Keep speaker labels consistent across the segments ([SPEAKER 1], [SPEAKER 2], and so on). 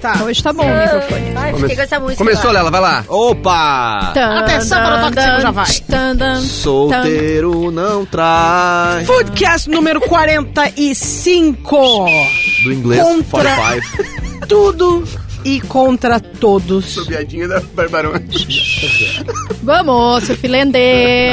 [SPEAKER 1] Tá.
[SPEAKER 2] Hoje tá bom o microfone.
[SPEAKER 3] Ai, fiquei com essa música.
[SPEAKER 4] Começou,
[SPEAKER 3] agora.
[SPEAKER 4] Lela, vai lá.
[SPEAKER 5] Opa!
[SPEAKER 1] Atenção para o toque de cinco, já vai.
[SPEAKER 2] Tan, tan,
[SPEAKER 5] Solteiro não traz.
[SPEAKER 1] Foodcast número 45.
[SPEAKER 5] Do inglês,
[SPEAKER 1] Contra-
[SPEAKER 5] 45.
[SPEAKER 1] Tudo e contra todos.
[SPEAKER 4] Piadinha da Barbarona.
[SPEAKER 2] Vamos, seu filendê.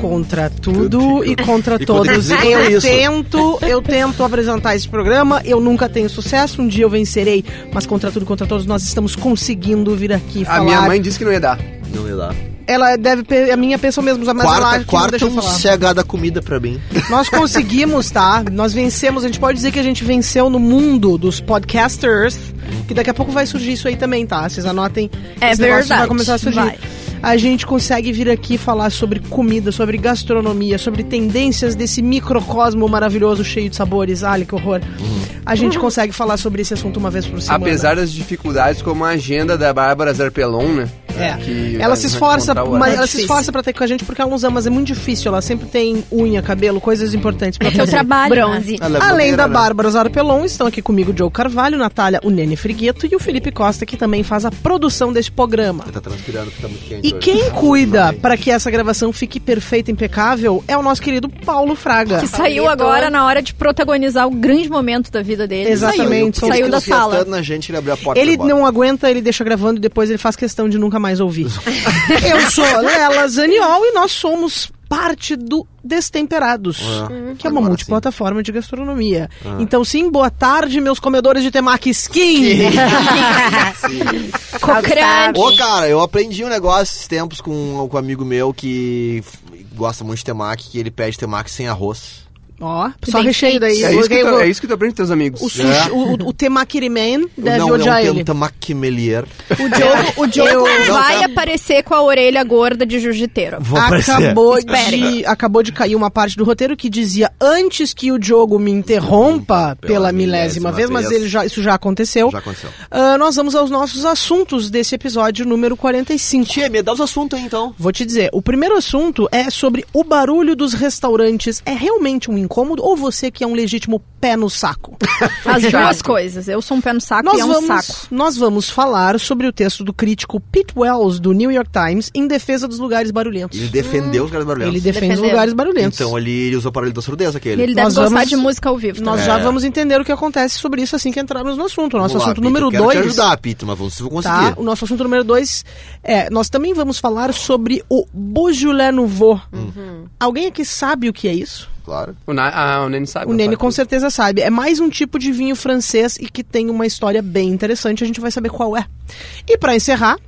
[SPEAKER 1] Contra tudo e contra
[SPEAKER 5] E
[SPEAKER 1] todos.
[SPEAKER 5] contra-
[SPEAKER 1] Eu
[SPEAKER 5] isso.
[SPEAKER 1] tento, eu tento apresentar esse programa. Eu nunca tenho sucesso. Um dia eu vencerei, mas contra tudo e contra todos nós estamos conseguindo vir aqui
[SPEAKER 4] A
[SPEAKER 1] falar.
[SPEAKER 4] minha mãe disse que não ia dar.
[SPEAKER 5] Não ia dar.
[SPEAKER 1] Ela deve, a minha pensou mesmo, mas ela
[SPEAKER 5] Quarta,
[SPEAKER 1] não
[SPEAKER 5] quarta
[SPEAKER 1] deixa eu
[SPEAKER 5] um. CH da comida pra mim.
[SPEAKER 1] Nós conseguimos, tá? Nós vencemos. A gente pode dizer que a gente venceu no mundo dos podcasters. Que daqui a pouco vai surgir isso aí também, tá? Vocês anotem.
[SPEAKER 2] É
[SPEAKER 1] Esse negócio Vai
[SPEAKER 2] verdade,
[SPEAKER 1] começar a surgir.
[SPEAKER 2] vai.
[SPEAKER 1] A gente consegue vir aqui falar sobre comida, sobre gastronomia, sobre tendências desse microcosmo maravilhoso, cheio de sabores. Olha que horror. A gente consegue falar sobre esse assunto uma vez por semana.
[SPEAKER 4] Apesar das dificuldades, como a agenda da Bárbara Zarpelon, né?
[SPEAKER 1] É.
[SPEAKER 4] Que
[SPEAKER 1] ela se esforça, mas ela se esforça pra ter com a gente porque ela ama, mas é muito difícil. Ela sempre tem unha, cabelo, coisas importantes pra
[SPEAKER 2] É que eu
[SPEAKER 1] fazer.
[SPEAKER 2] trabalho.
[SPEAKER 3] Bronze.
[SPEAKER 5] Ela é
[SPEAKER 1] Além da
[SPEAKER 5] né?
[SPEAKER 1] Bárbara Zarpelon, estão aqui comigo o Joe Carvalho, Natália, o Nene Frigueto e o Felipe Costa, que também faz a produção deste programa.
[SPEAKER 5] Tá transpirando, fica muito quente
[SPEAKER 1] E
[SPEAKER 5] hoje.
[SPEAKER 1] quem cuida
[SPEAKER 5] Não,
[SPEAKER 1] para que essa gravação fique perfeita, impecável, é o nosso querido Paulo Fraga.
[SPEAKER 2] Que saiu agora na hora de protagonizar o grande momento da vida dele.
[SPEAKER 1] Exatamente.
[SPEAKER 2] Saiu, saiu da sala.
[SPEAKER 5] na gente, ele abriu a porta
[SPEAKER 1] Ele não aguenta, ele deixa gravando e depois ele faz questão de nunca mais ouvir. Eu sou Lela Zaniol e nós somos parte do Destemperados,
[SPEAKER 5] Ah,
[SPEAKER 1] que é uma
[SPEAKER 5] agora
[SPEAKER 1] multiplataforma de gastronomia. Então sim, boa tarde, meus comedores de temaki skin.
[SPEAKER 2] Cocrante.
[SPEAKER 5] Ô, cara, eu aprendi um negócio esses tempos com, com um amigo meu que gosta muito de temaki, que ele pede temaki sem arroz.
[SPEAKER 1] Ó, só recheio daí.
[SPEAKER 4] É isso, que tu,
[SPEAKER 1] o,
[SPEAKER 4] é isso que tu aprende com teus amigos.
[SPEAKER 1] o, sushi, o, o, o temaki man deve
[SPEAKER 5] não,
[SPEAKER 1] odiar
[SPEAKER 5] não,
[SPEAKER 1] ele.
[SPEAKER 5] tem temaki melier.
[SPEAKER 2] O Diogo, o Diogo
[SPEAKER 1] Eu-
[SPEAKER 2] vai
[SPEAKER 5] Não, tá.
[SPEAKER 2] aparecer com a orelha gorda de jiu-jiteiro.
[SPEAKER 1] Acabou
[SPEAKER 2] Esperem.
[SPEAKER 1] de, acabou de cair uma parte do roteiro que dizia antes que o Diogo me interrompa pela,
[SPEAKER 5] Pela
[SPEAKER 1] milésima
[SPEAKER 5] milésima
[SPEAKER 1] vez, mas ele já, isso já aconteceu.
[SPEAKER 5] Já aconteceu.
[SPEAKER 1] Ah, nós vamos aos nossos assuntos desse episódio número 45.
[SPEAKER 5] Tia, me dá os assuntos aí, então.
[SPEAKER 1] Vou te dizer, o primeiro assunto é sobre o barulho dos restaurantes. É realmente um incômodo ou você que é um legítimo pé no saco?
[SPEAKER 2] As duas coisas. Eu sou um pé no saco
[SPEAKER 1] Nós
[SPEAKER 2] e é um
[SPEAKER 1] vamos,
[SPEAKER 2] saco.
[SPEAKER 1] nós vamos falar sobre o texto do crítico Pete Wells, do New York Times, em defesa dos lugares barulhentos.
[SPEAKER 5] Ele defendeu os caras barulhentos.
[SPEAKER 1] Ele defende os
[SPEAKER 2] Defendeu.
[SPEAKER 1] lugares barulhentos.
[SPEAKER 5] Então ele, ele usou o aparelho da surdeza,
[SPEAKER 2] E
[SPEAKER 5] aquele.
[SPEAKER 2] ele deve
[SPEAKER 1] Nós
[SPEAKER 2] gostar
[SPEAKER 1] vamos-
[SPEAKER 2] de música ao vivo.
[SPEAKER 1] Nós já
[SPEAKER 5] É.
[SPEAKER 1] vamos entender o que acontece sobre isso assim que entrarmos no assunto. O nosso
[SPEAKER 5] Vamos lá,
[SPEAKER 1] assunto
[SPEAKER 5] Pito,
[SPEAKER 1] número
[SPEAKER 5] eu quero
[SPEAKER 1] 2.
[SPEAKER 5] te ajudar, Pito, mas vamos se eu conseguir.
[SPEAKER 1] Tá, o nosso assunto número 2 é. Nós também vamos falar sobre o Beaujolais Nouveau. Alguém aqui sabe o que é isso?
[SPEAKER 5] Claro.
[SPEAKER 4] O, Na, ah, o Nene sabe.
[SPEAKER 1] O Nene
[SPEAKER 4] sabe
[SPEAKER 1] com
[SPEAKER 4] tudo.
[SPEAKER 1] certeza sabe. É mais um tipo de vinho francês e que tem uma história bem interessante. A gente vai saber qual é. E pra encerrar,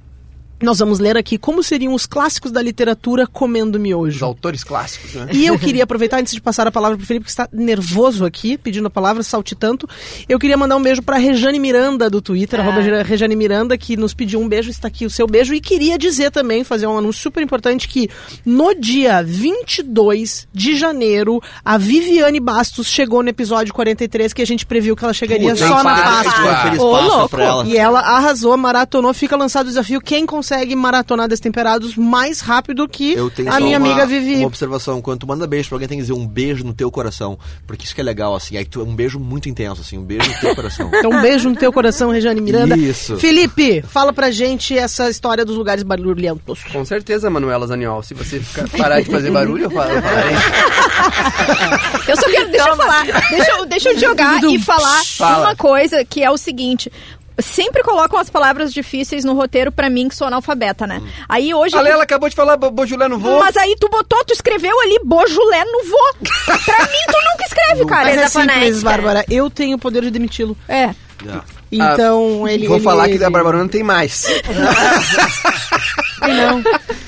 [SPEAKER 1] nós vamos ler aqui como seriam os clássicos da literatura comendo
[SPEAKER 4] Os
[SPEAKER 1] miojo.
[SPEAKER 4] autores clássicos, né?
[SPEAKER 1] E eu queria aproveitar, antes de passar a palavra pro Felipe, que está nervoso aqui, pedindo a palavra, saltitando. Eu queria mandar um beijo pra Rejane Miranda do Twitter, arroba Rejane Miranda, que nos pediu um beijo, está aqui o seu beijo. E queria dizer também, fazer um anúncio super importante, que no dia 22 de janeiro, a Viviane Bastos chegou no episódio 43, que a gente previu que ela chegaria
[SPEAKER 4] Puta,
[SPEAKER 1] só na
[SPEAKER 4] Páscoa.
[SPEAKER 1] Páscoa.
[SPEAKER 5] Feliz
[SPEAKER 1] Ô, louco.
[SPEAKER 5] pra ela.
[SPEAKER 1] E ela arrasou, maratonou, fica lançado o desafio. Quem consegue maratonar Destemperados mais rápido que
[SPEAKER 5] Eu tenho
[SPEAKER 1] a minha
[SPEAKER 5] uma,
[SPEAKER 1] amiga Vivi.
[SPEAKER 5] uma observação. Quando tu manda beijo pra alguém, tem que dizer um beijo no teu coração. Porque isso que é legal, assim. É que tu- um beijo muito intenso, assim. Um beijo no teu coração.
[SPEAKER 1] Então, um beijo no teu coração, Rejane Miranda.
[SPEAKER 5] Isso.
[SPEAKER 1] Felipe, fala pra gente essa história dos lugares barulhentos.
[SPEAKER 4] Com certeza, Manuela Zaniol. Se você ficar, parar de fazer barulho, eu falo. eu
[SPEAKER 2] só quero, deixa eu falar, deixa eu, deixa eu jogar e falar
[SPEAKER 4] Fala.
[SPEAKER 2] uma coisa que é o seguinte. Sempre colocam as palavras difíceis no roteiro pra mim, que sou analfabeta, né? Aí hoje.
[SPEAKER 4] A Lela acabou de falar Bo- Beaujolais no voo.
[SPEAKER 2] Mas aí tu botou, tu escreveu ali Beaujolais no vô. pra mim, tu nunca escreve, cara.
[SPEAKER 1] Mas é
[SPEAKER 3] Coisa
[SPEAKER 1] simples. Bárbara. Eu tenho o poder de demiti-lo.
[SPEAKER 2] É.
[SPEAKER 5] Já.
[SPEAKER 1] Então, ele.
[SPEAKER 4] Vou
[SPEAKER 1] ele-
[SPEAKER 4] falar que
[SPEAKER 1] ele-
[SPEAKER 4] da Barbarona não tem mais.
[SPEAKER 1] Tem não.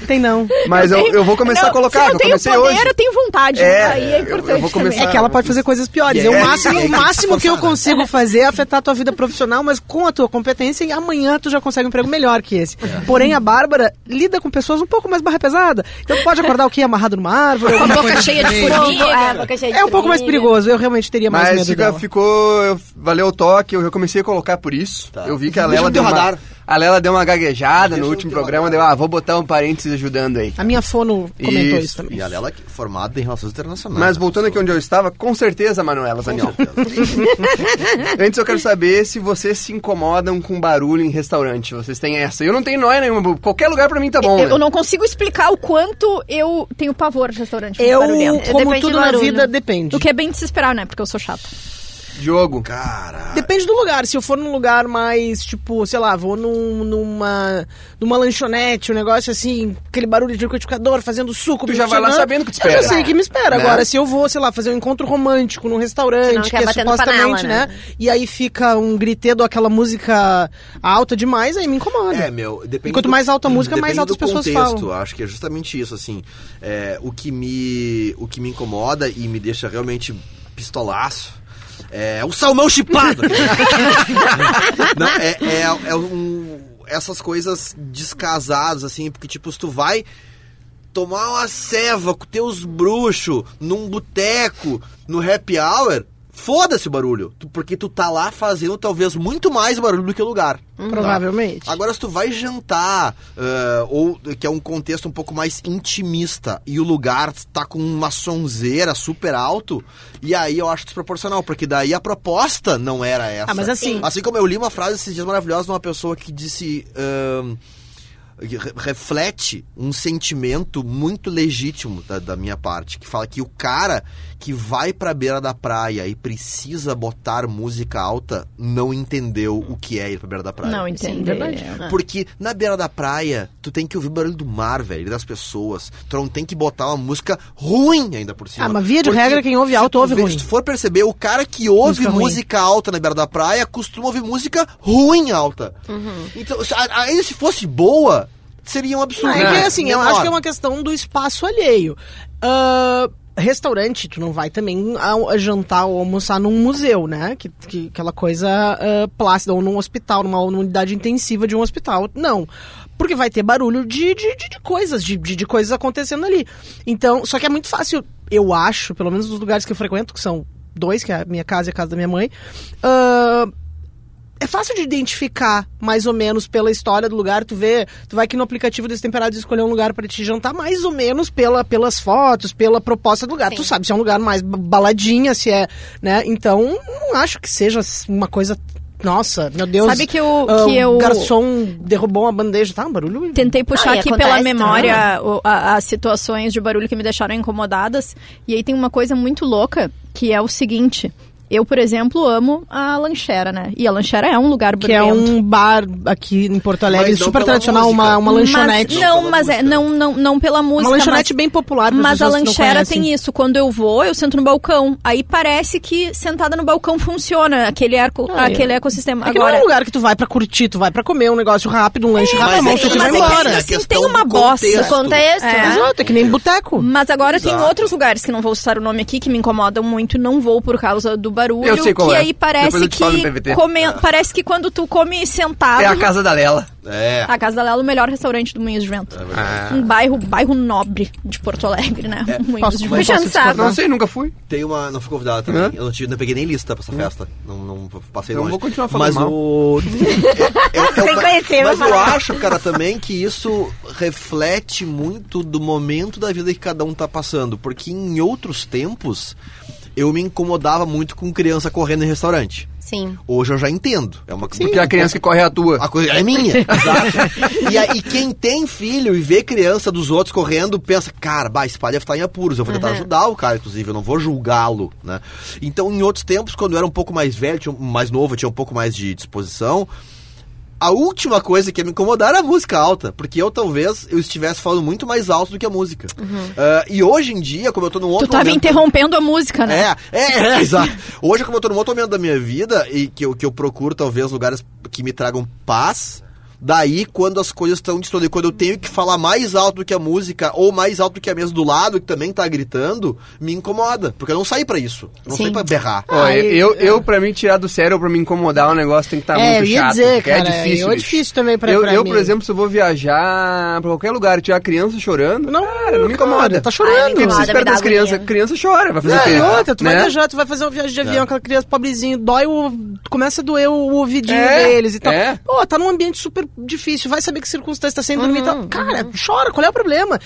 [SPEAKER 1] Tem não.
[SPEAKER 4] Mas eu,
[SPEAKER 2] tenho-
[SPEAKER 4] eu vou começar
[SPEAKER 2] Não,
[SPEAKER 4] a colocar,
[SPEAKER 2] Se eu
[SPEAKER 4] eu
[SPEAKER 2] tenho poder,
[SPEAKER 4] hoje.
[SPEAKER 2] eu tenho vontade.
[SPEAKER 4] É,
[SPEAKER 2] aí é
[SPEAKER 4] eu- eu
[SPEAKER 2] importante
[SPEAKER 4] vou
[SPEAKER 2] também.
[SPEAKER 4] começar-
[SPEAKER 1] É que ela pode fazer coisas piores.
[SPEAKER 4] E
[SPEAKER 1] o
[SPEAKER 4] é-
[SPEAKER 1] máximo, o
[SPEAKER 5] tem que
[SPEAKER 1] máximo que eu
[SPEAKER 5] né?
[SPEAKER 1] consigo fazer é afetar a tua vida profissional, mas com a tua competência, e amanhã tu já consegue um emprego melhor que esse.
[SPEAKER 4] É.
[SPEAKER 1] Porém, a Bárbara lida com pessoas um pouco mais barra pesada. Então tu pode acordar o quê? Amarrado numa árvore?
[SPEAKER 2] Com a
[SPEAKER 1] alguma
[SPEAKER 2] boca
[SPEAKER 1] coisa
[SPEAKER 2] cheia de
[SPEAKER 1] assim.
[SPEAKER 2] formiga.
[SPEAKER 3] É, boca cheia de
[SPEAKER 1] É um pouco mais perigoso. Eu realmente teria mais
[SPEAKER 4] Mas
[SPEAKER 1] medo dela.
[SPEAKER 4] ficou. eu- valeu o toque, eu comecei a colocar por isso.
[SPEAKER 5] Tá.
[SPEAKER 4] Eu vi que a
[SPEAKER 5] Deixa
[SPEAKER 4] Lela deu
[SPEAKER 5] radar.
[SPEAKER 4] A Lela deu uma gaguejada no último programa, deu, ah, vou botar um parênteses ajudando aí.
[SPEAKER 1] A minha fono comentou isso,
[SPEAKER 4] Isso,
[SPEAKER 1] também.
[SPEAKER 5] E a Lela formada em relações internacionais.
[SPEAKER 4] Mas voltando aqui onde eu estava, com certeza, Manuela Zaniol. Antes eu quero saber se vocês se incomodam com barulho em restaurante. Vocês têm essa. Eu não tenho nóia nenhuma. Qualquer lugar pra mim tá bom.
[SPEAKER 2] Eu,
[SPEAKER 4] né?
[SPEAKER 2] eu não consigo explicar o quanto eu tenho pavor de restaurante
[SPEAKER 1] Eu,
[SPEAKER 2] barulhento.
[SPEAKER 1] como
[SPEAKER 3] Depende
[SPEAKER 1] tudo
[SPEAKER 3] do
[SPEAKER 1] na
[SPEAKER 3] barulho.
[SPEAKER 1] vida, depende.
[SPEAKER 2] O que é bem de se esperar, né? Porque eu sou chata.
[SPEAKER 4] Diogo.
[SPEAKER 5] Cara.
[SPEAKER 1] Depende do lugar. Se eu for num lugar mais, tipo, sei lá, vou num- numa, numa lanchonete, um negócio assim, aquele barulho de liquidificador fazendo suco.
[SPEAKER 4] Tu já vai lá sabendo que te
[SPEAKER 1] Eu já
[SPEAKER 4] espera.
[SPEAKER 1] sei que me espera.
[SPEAKER 4] Né?
[SPEAKER 1] Agora, se eu vou, sei lá, fazer um encontro romântico num restaurante, que, é supostamente,
[SPEAKER 3] panela,
[SPEAKER 1] né?
[SPEAKER 3] né?
[SPEAKER 1] E aí fica um gritedo, aquela música alta demais, aí me incomoda.
[SPEAKER 5] É, meu, depende
[SPEAKER 1] Quanto
[SPEAKER 5] do-
[SPEAKER 1] mais alta a música, mais
[SPEAKER 5] depende
[SPEAKER 1] alto as
[SPEAKER 5] do
[SPEAKER 1] pessoas
[SPEAKER 5] contexto.
[SPEAKER 1] falam.
[SPEAKER 5] Acho que é justamente isso, assim. É, o, que me, o que me incomoda e me deixa realmente pistolaço é o salmão chipado. Não, é, é, é um- essas coisas descasadas, assim, porque, tipo, se tu vai tomar uma ceva com teus bruxos num boteco, no happy hour, foda-se o barulho. Porque tu tá lá fazendo talvez muito mais barulho do que o lugar.
[SPEAKER 1] Provavelmente.
[SPEAKER 5] Agora, se tu vai jantar, ah, ou que é um contexto um pouco mais intimista, e o lugar tá com uma sonzeira super alto, e aí eu acho desproporcional, porque daí a proposta não era essa.
[SPEAKER 1] Ah, mas assim-
[SPEAKER 5] Assim como eu li uma frase esses dias maravilhosa de uma pessoa que disse. re- reflete um sentimento muito legítimo da, da minha parte, que fala que o cara que vai pra beira da praia e precisa botar música alta não entendeu o que é ir pra beira da praia.
[SPEAKER 2] Não entendo.
[SPEAKER 1] verdade.
[SPEAKER 5] Porque na beira da praia, tu tem que ouvir o barulho do mar, velho, das pessoas. Tu não tem que botar uma música ruim ainda por cima.
[SPEAKER 1] Ah, mas via de
[SPEAKER 5] Porque
[SPEAKER 1] regra, quem ouve alto ouve ruim.
[SPEAKER 5] Se tu for perceber, o cara que ouve
[SPEAKER 1] Música
[SPEAKER 5] música, alta na beira da praia costuma ouvir música ruim alta.
[SPEAKER 1] Uhum.
[SPEAKER 5] Então, ainda se fosse boa, seria um absurdo.
[SPEAKER 1] Não, é que, assim, eu acho que é uma questão do espaço alheio. Ah, restaurante, tu não vai também a- a jantar ou almoçar num museu, né? Que, que- aquela coisa ah, plácida, ou num hospital, numa, numa unidade intensiva de um hospital. Não. Porque vai ter barulho de, de, de- de coisas, de, de, de coisas acontecendo ali. Então, só que é muito fácil, eu acho, pelo menos nos lugares que eu frequento, que são dois, que é a minha casa e a casa da minha mãe. ah, é fácil de identificar mais ou menos pela história do lugar. Tu vê, tu vai aqui no aplicativo Destemperados e escolher um lugar para te jantar, mais ou menos pela, pelas fotos, pela proposta do lugar.
[SPEAKER 3] Sim.
[SPEAKER 1] Tu sabe se é um lugar mais ba- baladinha, se é, né? Então, não acho que seja uma coisa. Nossa, meu Deus.
[SPEAKER 2] Sabe que eu-
[SPEAKER 1] ah,
[SPEAKER 2] que eu-
[SPEAKER 1] O garçom derrubou uma bandeja, tá? Um barulho.
[SPEAKER 2] Tentei puxar
[SPEAKER 3] Ah,
[SPEAKER 2] aqui
[SPEAKER 3] acontece
[SPEAKER 2] pela memória o- a- as situações de barulho que me deixaram incomodadas. E aí tem uma coisa muito louca, que é o seguinte. Eu, por exemplo, amo a lanchera, né? E a lanchera é um lugar
[SPEAKER 1] Que é um bar aqui em Porto Alegre,
[SPEAKER 5] Mas não
[SPEAKER 1] super tradicional,
[SPEAKER 5] música.
[SPEAKER 1] uma, uma
[SPEAKER 2] Mas-
[SPEAKER 1] lanchonete.
[SPEAKER 5] Não
[SPEAKER 2] não,
[SPEAKER 5] pela
[SPEAKER 2] mas é,
[SPEAKER 5] música.
[SPEAKER 2] não, não, não pela música.
[SPEAKER 1] uma lanchonete
[SPEAKER 2] mas-
[SPEAKER 1] bem popular
[SPEAKER 2] Mas a
[SPEAKER 1] não
[SPEAKER 2] lanchera tem isso. Quando eu vou, eu sento no balcão. Aí parece que sentada no balcão funciona aquele, eco,
[SPEAKER 1] Ah,
[SPEAKER 2] aquele
[SPEAKER 1] é.
[SPEAKER 2] ecossistema.
[SPEAKER 1] É que não é
[SPEAKER 2] Agora,
[SPEAKER 1] um lugar que tu vai pra curtir, tu vai pra comer um negócio rápido, um lanche rápido,
[SPEAKER 5] mas
[SPEAKER 1] mão,
[SPEAKER 5] é que-
[SPEAKER 1] vai
[SPEAKER 5] mas é que
[SPEAKER 1] embora.
[SPEAKER 5] assim,
[SPEAKER 2] assim, tem uma
[SPEAKER 5] do
[SPEAKER 2] bossa.
[SPEAKER 5] contexto.
[SPEAKER 2] É.
[SPEAKER 1] Exato, é que nem boteco.
[SPEAKER 2] Mas agora tem
[SPEAKER 5] Exato.
[SPEAKER 2] outros lugares que não vou citar o nome aqui que me incomodam muito, não vou por causa do barulho.
[SPEAKER 4] Eu sei qual
[SPEAKER 2] que
[SPEAKER 4] é.
[SPEAKER 2] aí parece
[SPEAKER 4] eu
[SPEAKER 2] que come- parece que quando tu come sentado.
[SPEAKER 4] É a casa da Lela.
[SPEAKER 5] É.
[SPEAKER 2] A Casa da Lela, o melhor restaurante do Moinhos de Vento.
[SPEAKER 4] Ah.
[SPEAKER 2] Um bairro, bairro nobre de Porto Alegre, né? Moinhos
[SPEAKER 1] Posso-
[SPEAKER 2] de Vento.
[SPEAKER 1] Posso?
[SPEAKER 4] Não sei, nunca fui.
[SPEAKER 5] Tem uma. Não fui convidada também.
[SPEAKER 4] Hã?
[SPEAKER 5] Eu não, tive, não peguei nem lista pra essa festa. Não, não passei
[SPEAKER 4] Então
[SPEAKER 5] longe.
[SPEAKER 4] vou continuar falando
[SPEAKER 5] Mas
[SPEAKER 4] mal.
[SPEAKER 5] o. é- é- é o-
[SPEAKER 3] Sem conhecer,
[SPEAKER 5] Mas eu acho, cara, também que isso reflete muito do momento da vida que cada um tá passando. Porque em outros tempos, eu me incomodava muito com criança correndo em restaurante.
[SPEAKER 3] Sim.
[SPEAKER 5] Hoje eu já entendo. É uma
[SPEAKER 4] Porque a criança que corre é a tua.
[SPEAKER 5] a coisa é minha, exato. E aí, quem tem filho e vê criança dos outros correndo, pensa, cara, bah, esse pai deve estar em apuros, eu vou tentar ajudar o cara, inclusive, eu não vou julgá-lo, né? Então, em outros tempos, quando eu era um pouco mais velho, tinha, mais novo, eu tinha um pouco mais de disposição, a última coisa que ia me incomodar era a música alta, porque eu talvez eu estivesse falando muito mais alto do que a música. Ah, e hoje em dia, como eu tô num outro
[SPEAKER 2] Tu tava
[SPEAKER 5] momento...
[SPEAKER 2] interrompendo a música, né?
[SPEAKER 5] É, é, é, exato. Hoje, como eu tô num outro momento da minha vida e que eu, que eu procuro, talvez, lugares que me tragam paz. Daí, quando as coisas estão destoando, quando eu tenho que falar mais alto do que a música, ou mais alto do que a mesa do lado, que também tá gritando, me incomoda. Porque eu não saí pra isso. Eu não
[SPEAKER 3] Sim.
[SPEAKER 5] saí pra berrar.
[SPEAKER 4] Ó,
[SPEAKER 1] Ah,
[SPEAKER 4] eu,
[SPEAKER 1] e-
[SPEAKER 4] eu, pra mim, tirar do sério, pra me incomodar, o negócio tem que estar
[SPEAKER 1] É,
[SPEAKER 4] muito
[SPEAKER 1] eu ia
[SPEAKER 4] chato.
[SPEAKER 1] dizer,
[SPEAKER 4] é
[SPEAKER 1] cara,
[SPEAKER 4] difícil.
[SPEAKER 1] eu é difícil também pra-
[SPEAKER 4] eu,
[SPEAKER 1] pra
[SPEAKER 4] eu,
[SPEAKER 1] mim.
[SPEAKER 4] por exemplo, se eu vou viajar pra qualquer lugar e tiver criança chorando,
[SPEAKER 1] Não,
[SPEAKER 4] cara, não me
[SPEAKER 1] cara,
[SPEAKER 4] incomoda.
[SPEAKER 1] tá
[SPEAKER 3] Ai,
[SPEAKER 1] chorando.
[SPEAKER 3] me
[SPEAKER 4] Porque
[SPEAKER 3] incomoda,
[SPEAKER 4] você espera
[SPEAKER 3] me
[SPEAKER 4] das crianças. Criança chora, vai fazer o
[SPEAKER 1] Não,
[SPEAKER 4] quê?
[SPEAKER 1] e outra, tu vai
[SPEAKER 4] Né?
[SPEAKER 1] viajar, tu vai fazer uma viagem de avião, aquela criança pobrezinho, dói o. começa a doer o ouvidinho
[SPEAKER 4] É,
[SPEAKER 1] deles e tal.
[SPEAKER 4] é.
[SPEAKER 1] Pô, tá num ambiente super difícil, vai saber que circunstância tá sem dormir e tal. Cara, chora, qual é o problema?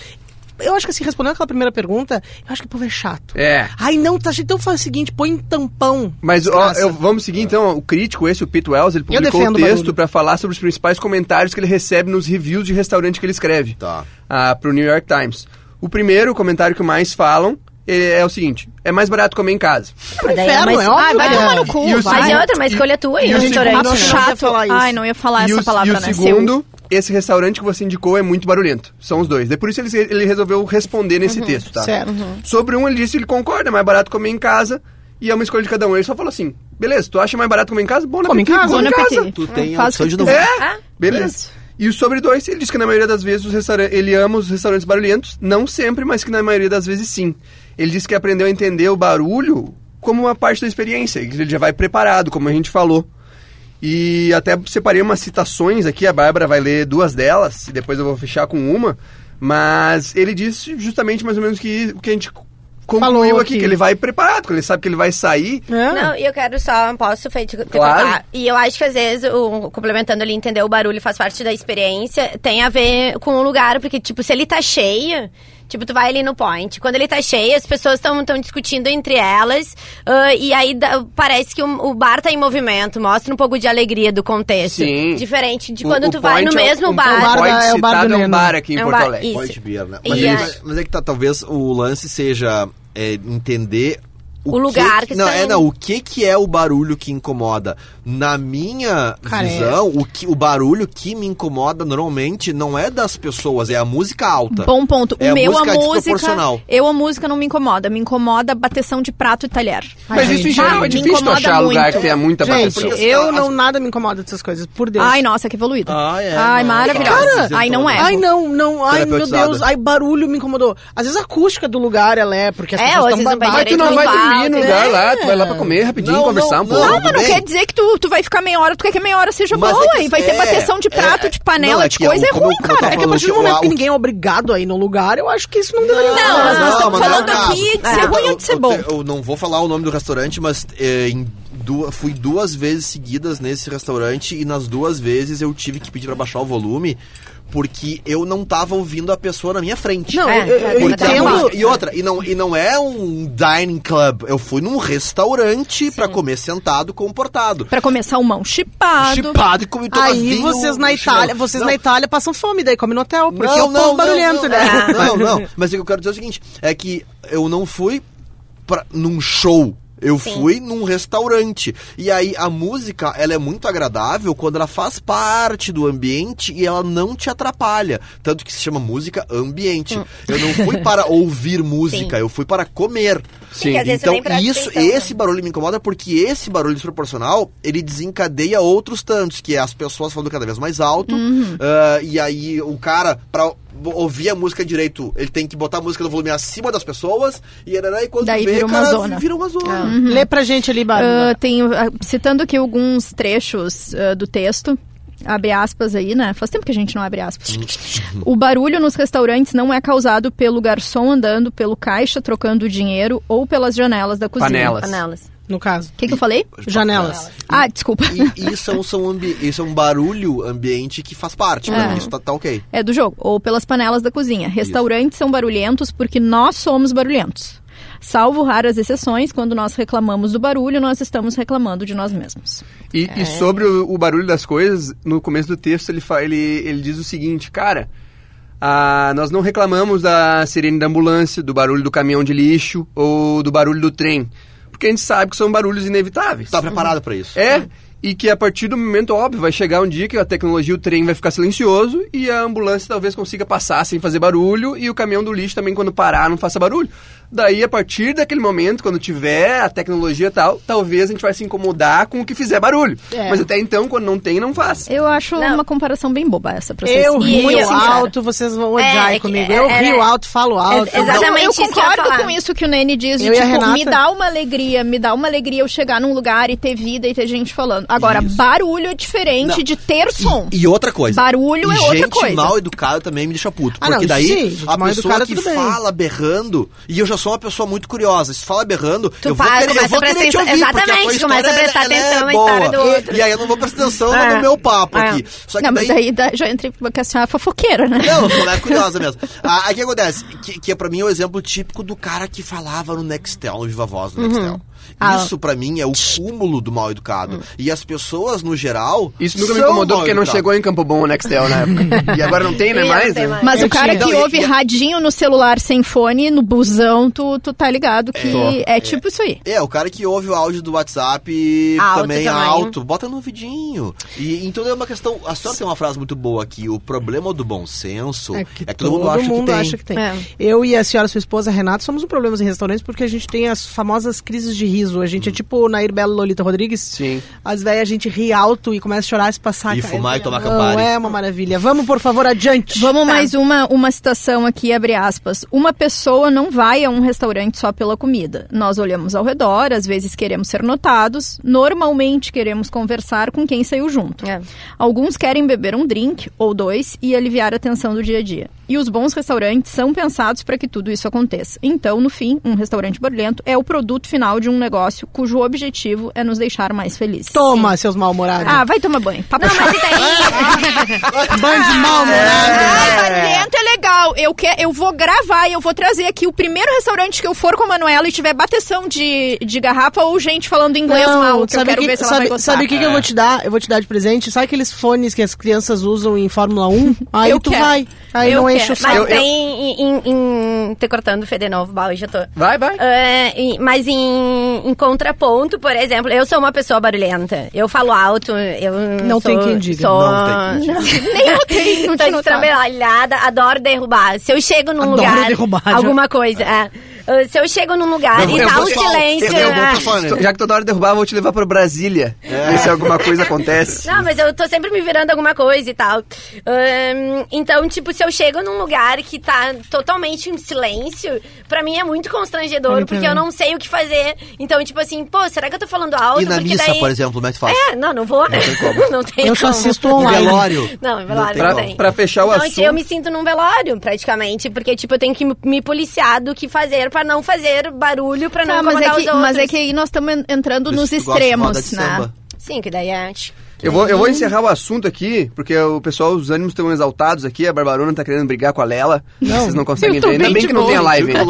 [SPEAKER 1] Eu acho que assim, respondendo aquela primeira pergunta, eu acho que o povo é chato.
[SPEAKER 4] É.
[SPEAKER 1] Ai, não, tá então faz o seguinte, põe um tampão.
[SPEAKER 4] Mas ó, eu- vamos seguir então, o crítico esse, o Pete Wells, ele publicou o texto pra falar sobre os principais comentários que ele recebe nos reviews de restaurante que ele escreve.
[SPEAKER 5] Tá.
[SPEAKER 4] Ah, pro New York Times. O primeiro comentário que mais falam é, é o seguinte: é mais barato comer em casa.
[SPEAKER 1] É um
[SPEAKER 3] Daí é
[SPEAKER 1] inferno,
[SPEAKER 3] mais-
[SPEAKER 1] é óbvio.
[SPEAKER 2] Ah, vai
[SPEAKER 1] é.
[SPEAKER 2] tomar no cu,
[SPEAKER 4] E
[SPEAKER 2] vai.
[SPEAKER 3] Mas é outra, uma escolha tua aí
[SPEAKER 4] e o segundo-
[SPEAKER 2] Chato.
[SPEAKER 1] falar isso.
[SPEAKER 2] Ai, não ia falar
[SPEAKER 4] e
[SPEAKER 2] essa
[SPEAKER 4] o,
[SPEAKER 2] palavra,
[SPEAKER 4] e o
[SPEAKER 2] né?
[SPEAKER 4] segundo, esse restaurante que você indicou é muito barulhento. São os dois. Daí por isso ele, ele resolveu responder nesse texto, tá?
[SPEAKER 1] Certo.
[SPEAKER 4] Sobre um, ele disse que ele concorda, é mais barato comer em casa. E é uma escolha de cada um. Ele só falou assim: beleza, tu acha mais barato comer em casa? Bom,
[SPEAKER 1] Come em casa.
[SPEAKER 4] come
[SPEAKER 2] Bon
[SPEAKER 4] em casa.
[SPEAKER 5] Tu tem a opção de não.
[SPEAKER 2] quiser.
[SPEAKER 3] Ah,
[SPEAKER 4] Beleza. E sobre dois, ele diz que na maioria das vezes os ele ama os restaurantes barulhentos, não sempre, mas que na maioria das vezes sim. Ele disse que aprendeu a entender o barulho como uma parte da experiência, que ele já vai preparado, como a gente falou. E até separei umas citações aqui, a Bárbara vai ler duas delas, e depois eu vou fechar com uma. Mas ele disse justamente mais ou menos que o que a gente concluiu
[SPEAKER 1] Falou
[SPEAKER 4] aqui,
[SPEAKER 1] aqui.
[SPEAKER 4] que ele vai preparado, que ele sabe que ele vai sair.
[SPEAKER 1] É.
[SPEAKER 3] Não, e eu quero só, posso, te
[SPEAKER 4] Claro.
[SPEAKER 3] E eu acho que às vezes, o, complementando ali, entender o barulho faz parte da experiência, tem a ver com o lugar, porque, tipo, se ele tá cheio, tipo, tu vai ali no point, quando ele tá cheio, as pessoas estão discutindo entre elas, ah, e aí dá- parece que o, o bar tá em movimento, mostra um pouco de alegria do contexto.
[SPEAKER 4] Sim.
[SPEAKER 3] Diferente de
[SPEAKER 4] O-
[SPEAKER 3] quando
[SPEAKER 4] o
[SPEAKER 3] tu vai no
[SPEAKER 4] é o-
[SPEAKER 3] mesmo
[SPEAKER 4] o-
[SPEAKER 3] bar.
[SPEAKER 4] O
[SPEAKER 1] bar
[SPEAKER 4] Point
[SPEAKER 1] da- é o bar do
[SPEAKER 4] é um bar aqui em
[SPEAKER 3] É um
[SPEAKER 4] Porto
[SPEAKER 3] bar-
[SPEAKER 4] Alegre.
[SPEAKER 3] isso.
[SPEAKER 5] Point beer, né? Mas, mas- mas é que tá, talvez o lance seja é, entender
[SPEAKER 3] O lugar que
[SPEAKER 5] não,
[SPEAKER 3] está
[SPEAKER 5] é
[SPEAKER 3] indo.
[SPEAKER 5] não, o que que é o barulho que incomoda? Na minha
[SPEAKER 1] Cara, é-
[SPEAKER 5] visão, o que o barulho que me incomoda normalmente não é das pessoas, é a música alta.
[SPEAKER 2] Bom ponto.
[SPEAKER 5] É
[SPEAKER 2] o
[SPEAKER 5] a
[SPEAKER 2] meu,
[SPEAKER 5] música
[SPEAKER 2] a música.
[SPEAKER 5] desproporcional.
[SPEAKER 2] Eu, a música não me incomoda. Me incomoda a bateção de prato e talher.
[SPEAKER 4] Mas isso em geral é
[SPEAKER 2] me
[SPEAKER 4] difícil achar lugar
[SPEAKER 2] muito.
[SPEAKER 4] que tenha muita
[SPEAKER 1] Gente,
[SPEAKER 4] bateção.
[SPEAKER 1] eu não nada me incomoda dessas coisas, por Deus.
[SPEAKER 2] Ai, nossa, que evoluída.
[SPEAKER 5] Ah, é,
[SPEAKER 2] Ai, maravilhosa.
[SPEAKER 5] cara,
[SPEAKER 2] Ai, não é.
[SPEAKER 1] Ai, não, não, ai, meu. Deus, ai, barulho me incomodou. Às vezes a acústica do lugar, ela é, porque as
[SPEAKER 3] É,
[SPEAKER 1] pessoas estão
[SPEAKER 3] o.
[SPEAKER 4] Mas tu não vai
[SPEAKER 3] no
[SPEAKER 4] dormir no lugar lá, tu vai lá pra comer rapidinho,
[SPEAKER 5] Não,
[SPEAKER 4] conversar um
[SPEAKER 5] não,
[SPEAKER 4] pouco.
[SPEAKER 5] não.
[SPEAKER 2] Não, mas não
[SPEAKER 5] bem.
[SPEAKER 2] quer dizer que tu, tu vai ficar meia hora, tu quer que a meia hora seja
[SPEAKER 5] Mas
[SPEAKER 2] boa
[SPEAKER 5] é que-
[SPEAKER 2] e vai ter
[SPEAKER 5] é,
[SPEAKER 2] bateção de prato,
[SPEAKER 5] é,
[SPEAKER 2] de panela,
[SPEAKER 5] não, é
[SPEAKER 2] de coisa,
[SPEAKER 5] é
[SPEAKER 2] é ruim, cara.
[SPEAKER 1] É que a partir do momento
[SPEAKER 5] o-
[SPEAKER 1] que ninguém é obrigado a ir no lugar, eu acho que isso não deveria
[SPEAKER 2] Não, mas nós estamos
[SPEAKER 5] é
[SPEAKER 2] falando aqui de
[SPEAKER 5] É,
[SPEAKER 2] ser ruim ou de ser bom.
[SPEAKER 5] Eu não vou falar o nome do restaurante, mas é, em du- fui duas vezes seguidas nesse restaurante e nas duas vezes eu tive que pedir pra baixar o volume porque eu não tava ouvindo a pessoa na minha frente.
[SPEAKER 1] Não,
[SPEAKER 3] É,
[SPEAKER 1] eu, eu, eu
[SPEAKER 5] a
[SPEAKER 1] entendo.
[SPEAKER 5] música- e outra, e não, e não é um dining club. Eu fui num restaurante pra comer sentado, comportado.
[SPEAKER 2] Pra comer salmão chipado.
[SPEAKER 5] Chipado e comi
[SPEAKER 1] Aí
[SPEAKER 5] vinho,
[SPEAKER 1] vocês na. Itália, vocês
[SPEAKER 5] Não,
[SPEAKER 1] na Itália passam fome, daí comem no hotel, porque
[SPEAKER 5] não,
[SPEAKER 1] é o
[SPEAKER 5] não,
[SPEAKER 1] povo
[SPEAKER 5] não,
[SPEAKER 1] barulhento,
[SPEAKER 5] não,
[SPEAKER 1] né?
[SPEAKER 5] Não, não. Mas o que eu quero dizer é o seguinte: é que eu não fui pra, num show. Eu
[SPEAKER 3] Sim.
[SPEAKER 5] fui num restaurante. E aí a música, ela é muito agradável quando ela faz parte do ambiente e ela não te atrapalha. Tanto que se chama música ambiente. Eu não fui para ouvir música,
[SPEAKER 3] Sim.
[SPEAKER 5] eu fui para comer.
[SPEAKER 3] Sim,
[SPEAKER 5] Então, isso,
[SPEAKER 3] atenção, né?
[SPEAKER 5] esse barulho me incomoda porque esse barulho desproporcional, ele desencadeia outros tantos, que é as pessoas falando cada vez mais alto,
[SPEAKER 2] Uhum.
[SPEAKER 5] ah, e aí o cara, pra ouvir a música direito, ele tem que botar a música no volume acima das pessoas, e, e quando
[SPEAKER 2] Daí
[SPEAKER 5] vê,
[SPEAKER 2] vira uma
[SPEAKER 5] cara,
[SPEAKER 2] zona.
[SPEAKER 5] vira uma zona.
[SPEAKER 1] Lê pra gente ali, Bárbara.
[SPEAKER 2] Tem, ah, citando aqui alguns trechos ah, do texto, abre aspas aí, né? Faz tempo que a gente não abre aspas. o barulho nos restaurantes não é causado pelo garçom andando, pelo caixa trocando dinheiro ou pelas janelas da cozinha.
[SPEAKER 4] Panelas.
[SPEAKER 3] Panelas.
[SPEAKER 1] no caso.
[SPEAKER 2] O que, que eu falei?
[SPEAKER 1] Janelas.
[SPEAKER 2] Ah, desculpa.
[SPEAKER 5] E isso é, um, são ambi- isso é um barulho ambiente que faz parte, pra
[SPEAKER 2] É.
[SPEAKER 5] mim isso tá, tá ok.
[SPEAKER 2] É do jogo. Ou pelas panelas da cozinha. Restaurantes são barulhentos porque nós somos barulhentos. Salvo raras exceções, quando nós reclamamos do barulho, nós estamos reclamando de nós mesmos.
[SPEAKER 4] E, e sobre o, o barulho das coisas, no começo do texto ele, fa- ele, ele diz o seguinte, cara, ah, nós não reclamamos da sirene da ambulância, do barulho do caminhão de lixo ou do barulho do trem, porque a gente sabe que são barulhos inevitáveis.
[SPEAKER 5] Tá preparado pra isso.
[SPEAKER 4] É, e que a partir do momento óbvio vai chegar um dia que a tecnologia, o trem vai ficar silencioso e a ambulância talvez consiga passar sem fazer barulho e o caminhão do lixo também quando parar não faça barulho. Daí a partir daquele momento, quando tiver a tecnologia e tal, talvez a gente vai se incomodar com o que fizer barulho.
[SPEAKER 1] É.
[SPEAKER 4] Mas até então, quando não tem, não faz.
[SPEAKER 2] Eu acho
[SPEAKER 3] Não.
[SPEAKER 2] uma comparação bem boba essa pra vocês.
[SPEAKER 1] Eu rio
[SPEAKER 3] eu-
[SPEAKER 1] alto, vocês vão odiar
[SPEAKER 3] É,
[SPEAKER 1] aí
[SPEAKER 3] é
[SPEAKER 1] comigo.
[SPEAKER 3] é-
[SPEAKER 1] Eu
[SPEAKER 3] é-
[SPEAKER 1] rio alto, falo alto.
[SPEAKER 3] Ex- exatamente
[SPEAKER 2] eu concordo com isso que o Nene diz, de tipo, me dá uma alegria, me dá uma alegria eu chegar num lugar e ter vida e ter gente falando. Agora,
[SPEAKER 5] Isso.
[SPEAKER 2] barulho é diferente
[SPEAKER 5] Não.
[SPEAKER 2] de ter som.
[SPEAKER 5] E, e outra coisa.
[SPEAKER 2] Barulho
[SPEAKER 5] e
[SPEAKER 2] é outra
[SPEAKER 5] gente
[SPEAKER 2] coisa.
[SPEAKER 5] mal educada também me deixa puto.
[SPEAKER 1] Ah, não,
[SPEAKER 5] porque
[SPEAKER 1] isso
[SPEAKER 5] daí
[SPEAKER 1] sim, gente
[SPEAKER 5] a pessoa
[SPEAKER 1] educada,
[SPEAKER 5] que
[SPEAKER 1] bem.
[SPEAKER 5] fala berrando, e eu já sou uma pessoa muito curiosa, se fala berrando,
[SPEAKER 3] Tu
[SPEAKER 5] eu vou
[SPEAKER 3] para,
[SPEAKER 5] querer, eu vou querer te ouvir, porque a tua
[SPEAKER 3] exatamente, começa a prestar
[SPEAKER 5] ela
[SPEAKER 3] atenção
[SPEAKER 5] é
[SPEAKER 3] na
[SPEAKER 5] boa.
[SPEAKER 3] história do outro.
[SPEAKER 5] E aí eu não vou prestar atenção
[SPEAKER 3] É.
[SPEAKER 5] no meu papo
[SPEAKER 3] É.
[SPEAKER 5] aqui. Só que
[SPEAKER 2] Não, mas
[SPEAKER 5] daí...
[SPEAKER 2] daí da- já entrei porque a senhora é fofoqueira, né?
[SPEAKER 5] Não, eu sou mulher curiosa mesmo. Ah, Aí o que acontece? Que, que é pra mim o exemplo típico do cara que falava no Nextel, no Viva Voz do Nextel.
[SPEAKER 2] Ah.
[SPEAKER 5] Isso pra mim é o cúmulo do mal educado. E as pessoas, no geral.
[SPEAKER 4] Isso nunca me incomodou porque não chegou em Campo Bom o Nextel na época. E agora não tem, né? Mais, né?
[SPEAKER 2] Mas
[SPEAKER 1] Eu
[SPEAKER 2] o cara
[SPEAKER 1] tinha.
[SPEAKER 2] que ouve
[SPEAKER 5] e-
[SPEAKER 2] radinho no celular sem fone, no busão, tu, tu tá ligado que é, tipo isso aí.
[SPEAKER 5] É, o cara que ouve o áudio do WhatsApp
[SPEAKER 3] Alto
[SPEAKER 5] também,
[SPEAKER 3] também.
[SPEAKER 5] alto, bota no vidinho. E então é uma questão. A senhora tem uma frase muito boa aqui: o problema do bom senso
[SPEAKER 1] É que,
[SPEAKER 5] é que todo mundo, acha, que tem.
[SPEAKER 2] É.
[SPEAKER 1] Eu e a senhora, sua esposa, Renata, somos um problema em restaurantes porque a gente tem as famosas crises de riso. A gente é tipo Nair Belo e Lolita Rodrigues.
[SPEAKER 4] Sim.
[SPEAKER 1] As velhas a gente ri alto e começa a chorar se passar.
[SPEAKER 5] E
[SPEAKER 1] cara.
[SPEAKER 5] fumar e tomar
[SPEAKER 1] Não,
[SPEAKER 5] Campari.
[SPEAKER 1] É uma maravilha. Vamos, por favor, adiante.
[SPEAKER 2] Vamos
[SPEAKER 1] Tá.
[SPEAKER 2] mais uma, uma citação aqui, abre aspas. Uma pessoa não vai a um restaurante só pela comida. Nós olhamos ao redor, às vezes queremos ser notados, normalmente queremos conversar com quem saiu junto.
[SPEAKER 3] É.
[SPEAKER 2] Alguns querem beber um drink ou dois e aliviar a tensão do dia a dia. E os bons restaurantes são pensados para que tudo isso aconteça. Então, no fim, um restaurante barulhento é o produto final de um negócio cujo objetivo é nos deixar mais felizes.
[SPEAKER 1] Toma, seus mal-humorados.
[SPEAKER 2] Ah, vai tomar banho. Papo
[SPEAKER 3] Não, mas e daí?
[SPEAKER 1] Bando de mal-humorados.
[SPEAKER 2] Ai, barulhento é legal. Eu, que, eu vou gravar e eu vou trazer aqui o primeiro restaurante que eu for com a Manuela e tiver bateção de, de garrafa ou gente falando inglês mal, que eu quero
[SPEAKER 1] que,
[SPEAKER 2] ver se ela
[SPEAKER 1] sabe,
[SPEAKER 2] vai gostar.
[SPEAKER 1] sabe o que, que eu vou te dar? Eu vou te dar de presente. Sabe aqueles fones que as crianças usam em Fórmula 1? Aí
[SPEAKER 2] Eu
[SPEAKER 1] tu
[SPEAKER 2] quero.
[SPEAKER 1] vai. Aí
[SPEAKER 2] Eu
[SPEAKER 1] não. Enche o
[SPEAKER 3] Mas
[SPEAKER 1] saco.
[SPEAKER 4] Eu- eu-
[SPEAKER 3] tem em, em, em- Te cortando o Fê de novo, Bal, eu já tô.
[SPEAKER 4] Vai, vai.
[SPEAKER 3] Em- mas em, em contraponto, por exemplo, eu sou uma pessoa barulhenta. Eu falo alto, eu
[SPEAKER 1] Não
[SPEAKER 3] sou,
[SPEAKER 1] tem quem diga.
[SPEAKER 3] Sou,
[SPEAKER 5] Não tem
[SPEAKER 2] Nem notei, não
[SPEAKER 3] Tô estrambelhada, adoro derrubar. Se eu chego num
[SPEAKER 1] Adoro
[SPEAKER 3] lugar,
[SPEAKER 1] derrubar, já.
[SPEAKER 3] alguma coisa, é. Uh, se eu chego num lugar
[SPEAKER 5] Eu-
[SPEAKER 3] e
[SPEAKER 5] eu
[SPEAKER 3] tá um silêncio...
[SPEAKER 5] eu- eu
[SPEAKER 3] é.
[SPEAKER 5] né?
[SPEAKER 4] Já que toda hora de derrubar, eu vou te levar pra Brasília. Ver se alguma coisa acontece.
[SPEAKER 3] Não, mas eu tô sempre me virando alguma coisa e tal. Ahn, então, tipo, se eu chego num lugar que tá totalmente em silêncio, pra mim é muito constrangedor,
[SPEAKER 1] Eu
[SPEAKER 3] porque
[SPEAKER 1] também.
[SPEAKER 3] eu não sei o que fazer. Então, tipo assim, pô, será que eu tô falando alto?
[SPEAKER 5] E na
[SPEAKER 3] porque
[SPEAKER 5] missa,
[SPEAKER 3] daí...
[SPEAKER 5] por exemplo, como é que faz?
[SPEAKER 3] É, não, não vou, né? Não tem como. não tem
[SPEAKER 1] Eu só
[SPEAKER 3] como.
[SPEAKER 1] assisto
[SPEAKER 5] No
[SPEAKER 1] online.
[SPEAKER 5] velório.
[SPEAKER 3] Não, em velório
[SPEAKER 5] Não
[SPEAKER 3] não,
[SPEAKER 5] tem
[SPEAKER 3] tem.
[SPEAKER 4] Pra fechar o
[SPEAKER 3] Não,
[SPEAKER 4] assunto.
[SPEAKER 3] eu me sinto num velório, praticamente, porque, tipo, eu tenho que me- me policiar do que fazer pra não fazer barulho, pra não
[SPEAKER 2] Tá, mas, é que,
[SPEAKER 3] os outros.
[SPEAKER 2] mas é que aí nós estamos entrando
[SPEAKER 5] Por
[SPEAKER 2] nos extremos, né?
[SPEAKER 3] Sim, que daí é...
[SPEAKER 4] Eu vou, eu vou encerrar o assunto aqui, porque o pessoal, os ânimos estão exaltados aqui. A Barbarona tá querendo brigar com a Lela.
[SPEAKER 1] Não,
[SPEAKER 4] Vocês não conseguem ver. Ainda
[SPEAKER 2] bem
[SPEAKER 4] que não tem a live. Hein?